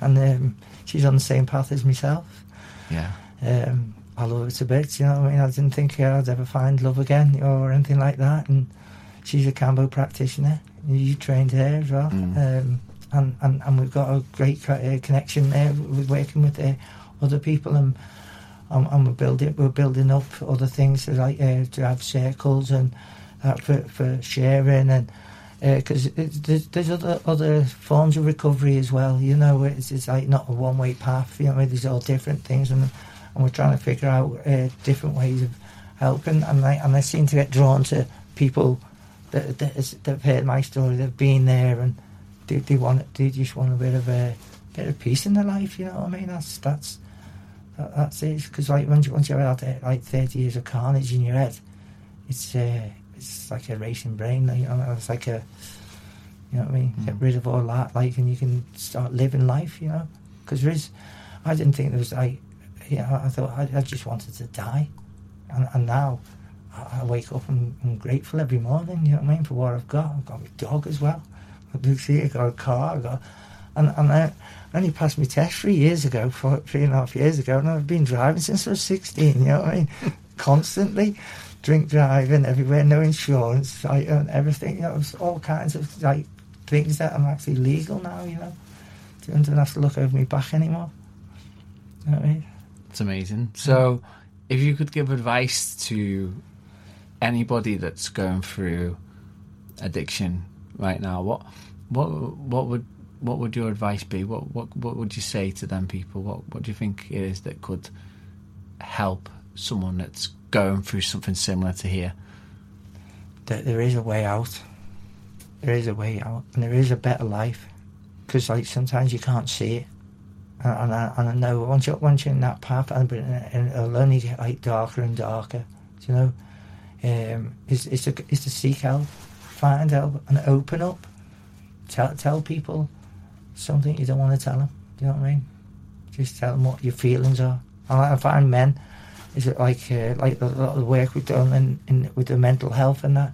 and um, she's on the same path as myself.
yeah,
Um, I love her to bits. You know, what I mean, I didn't think I'd ever find love again or anything like that. And she's a Kambo practitioner. You trained her as well,
Mm.
um, and, and and we've got a great uh, connection there with working with uh, other people and. And, and we're building, we're building up other things like uh, to have circles and uh, for for sharing and because there's, there's other other forms of recovery as well. You know, it's, it's like not a one way path. You know, there's all different things, and and we're trying to figure out uh, different ways of helping. And I and I seem to get drawn to people that that that've heard my story, that've been there, and they, they want they just want a bit of a bit of peace in their life. You know what I mean? That's that's that, that's it. Because like once you once you've had uh, like thirty years of carnage in your head, it's uh, it's like a racing brain. You know, it's like a you know what I mean. Get
Mm.
rid of all that, like, and you can start living life. You know, because there is. I didn't think there was like, you know, I thought I, I just wanted to die, and, and now I, I wake up and I'm grateful every morning. You know what I mean for what I've got. I've got my dog as well. I do see. I got a car. I got, and and I only passed my test three years ago, four, three and a half years ago, and I've been driving since I was sixteen. You know what I mean? Constantly, drink driving everywhere, no insurance, I and everything. You know, it's all kinds of like things that I'm actually legal now. You know, I don't have to look over my back anymore. You know what I mean?
it's amazing. So, if you could give advice to anybody that's going through addiction right now, what what what would what would your advice be? What what what would you say to them people? What what do you think it is that could help someone that's going through something similar to here?
That there is a way out. There is a way out, and there is a better life. Because like sometimes you can't see it, and, and, I, and I know once you're once you're in that path, and, it'll only get like darker and darker. Do you know? Um, is is to to seek help, find help, and open up. Tell tell people something you don't want to tell them. Do you know what I mean? Just tell them what your feelings are. I find men is it like uh, like a lot of the work we've done in, in with the mental health and that.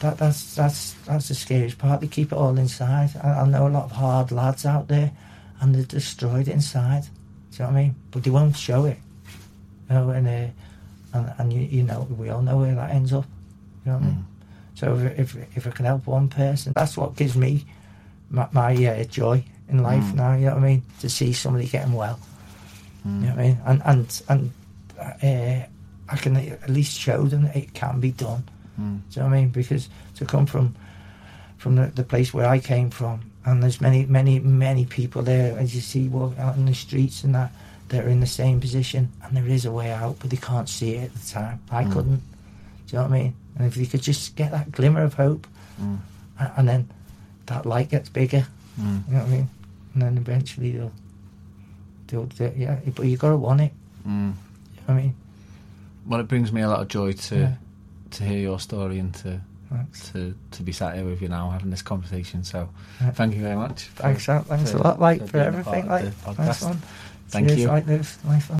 That that's that's that's the scariest part. They keep it all inside. I, I know a lot of hard lads out there, and they're destroyed inside. Do you know what I mean? But they won't show it. You know, and uh, and and you, you know we all know where that ends up. You know what I mean? So if, if if I can help one person, that's what gives me my, my uh, joy in life
Mm.
now. You know what I mean? To see somebody getting well.
Mm.
You know what I mean? And and and uh, I can at least show them that it can be done.
Mm.
Do you know what I mean? Because to come from from the, the place where I came from, and there's many, many, many people there, as you see walking out in the streets and that, that are in the same position, and there is a way out, but they can't see it at the time. I
Mm.
couldn't. Do you know what I mean? And if you could just get that glimmer of hope,
Mm.
and, and then that light gets bigger,
Mm.
you know what I mean? And then eventually they'll, they'll, they yeah, but you got to want it.
Mm.
I mean?
Well, it brings me a lot of joy to
Yeah.
to hear your story and to
Thanks.
to to be sat here with you now having this conversation. So,
Yeah.
thank you very much. for-
Thanks,
for-
a lot, like,
for
for everything, like, nice one.
Thank
Cheers,
you.
like this, nice one.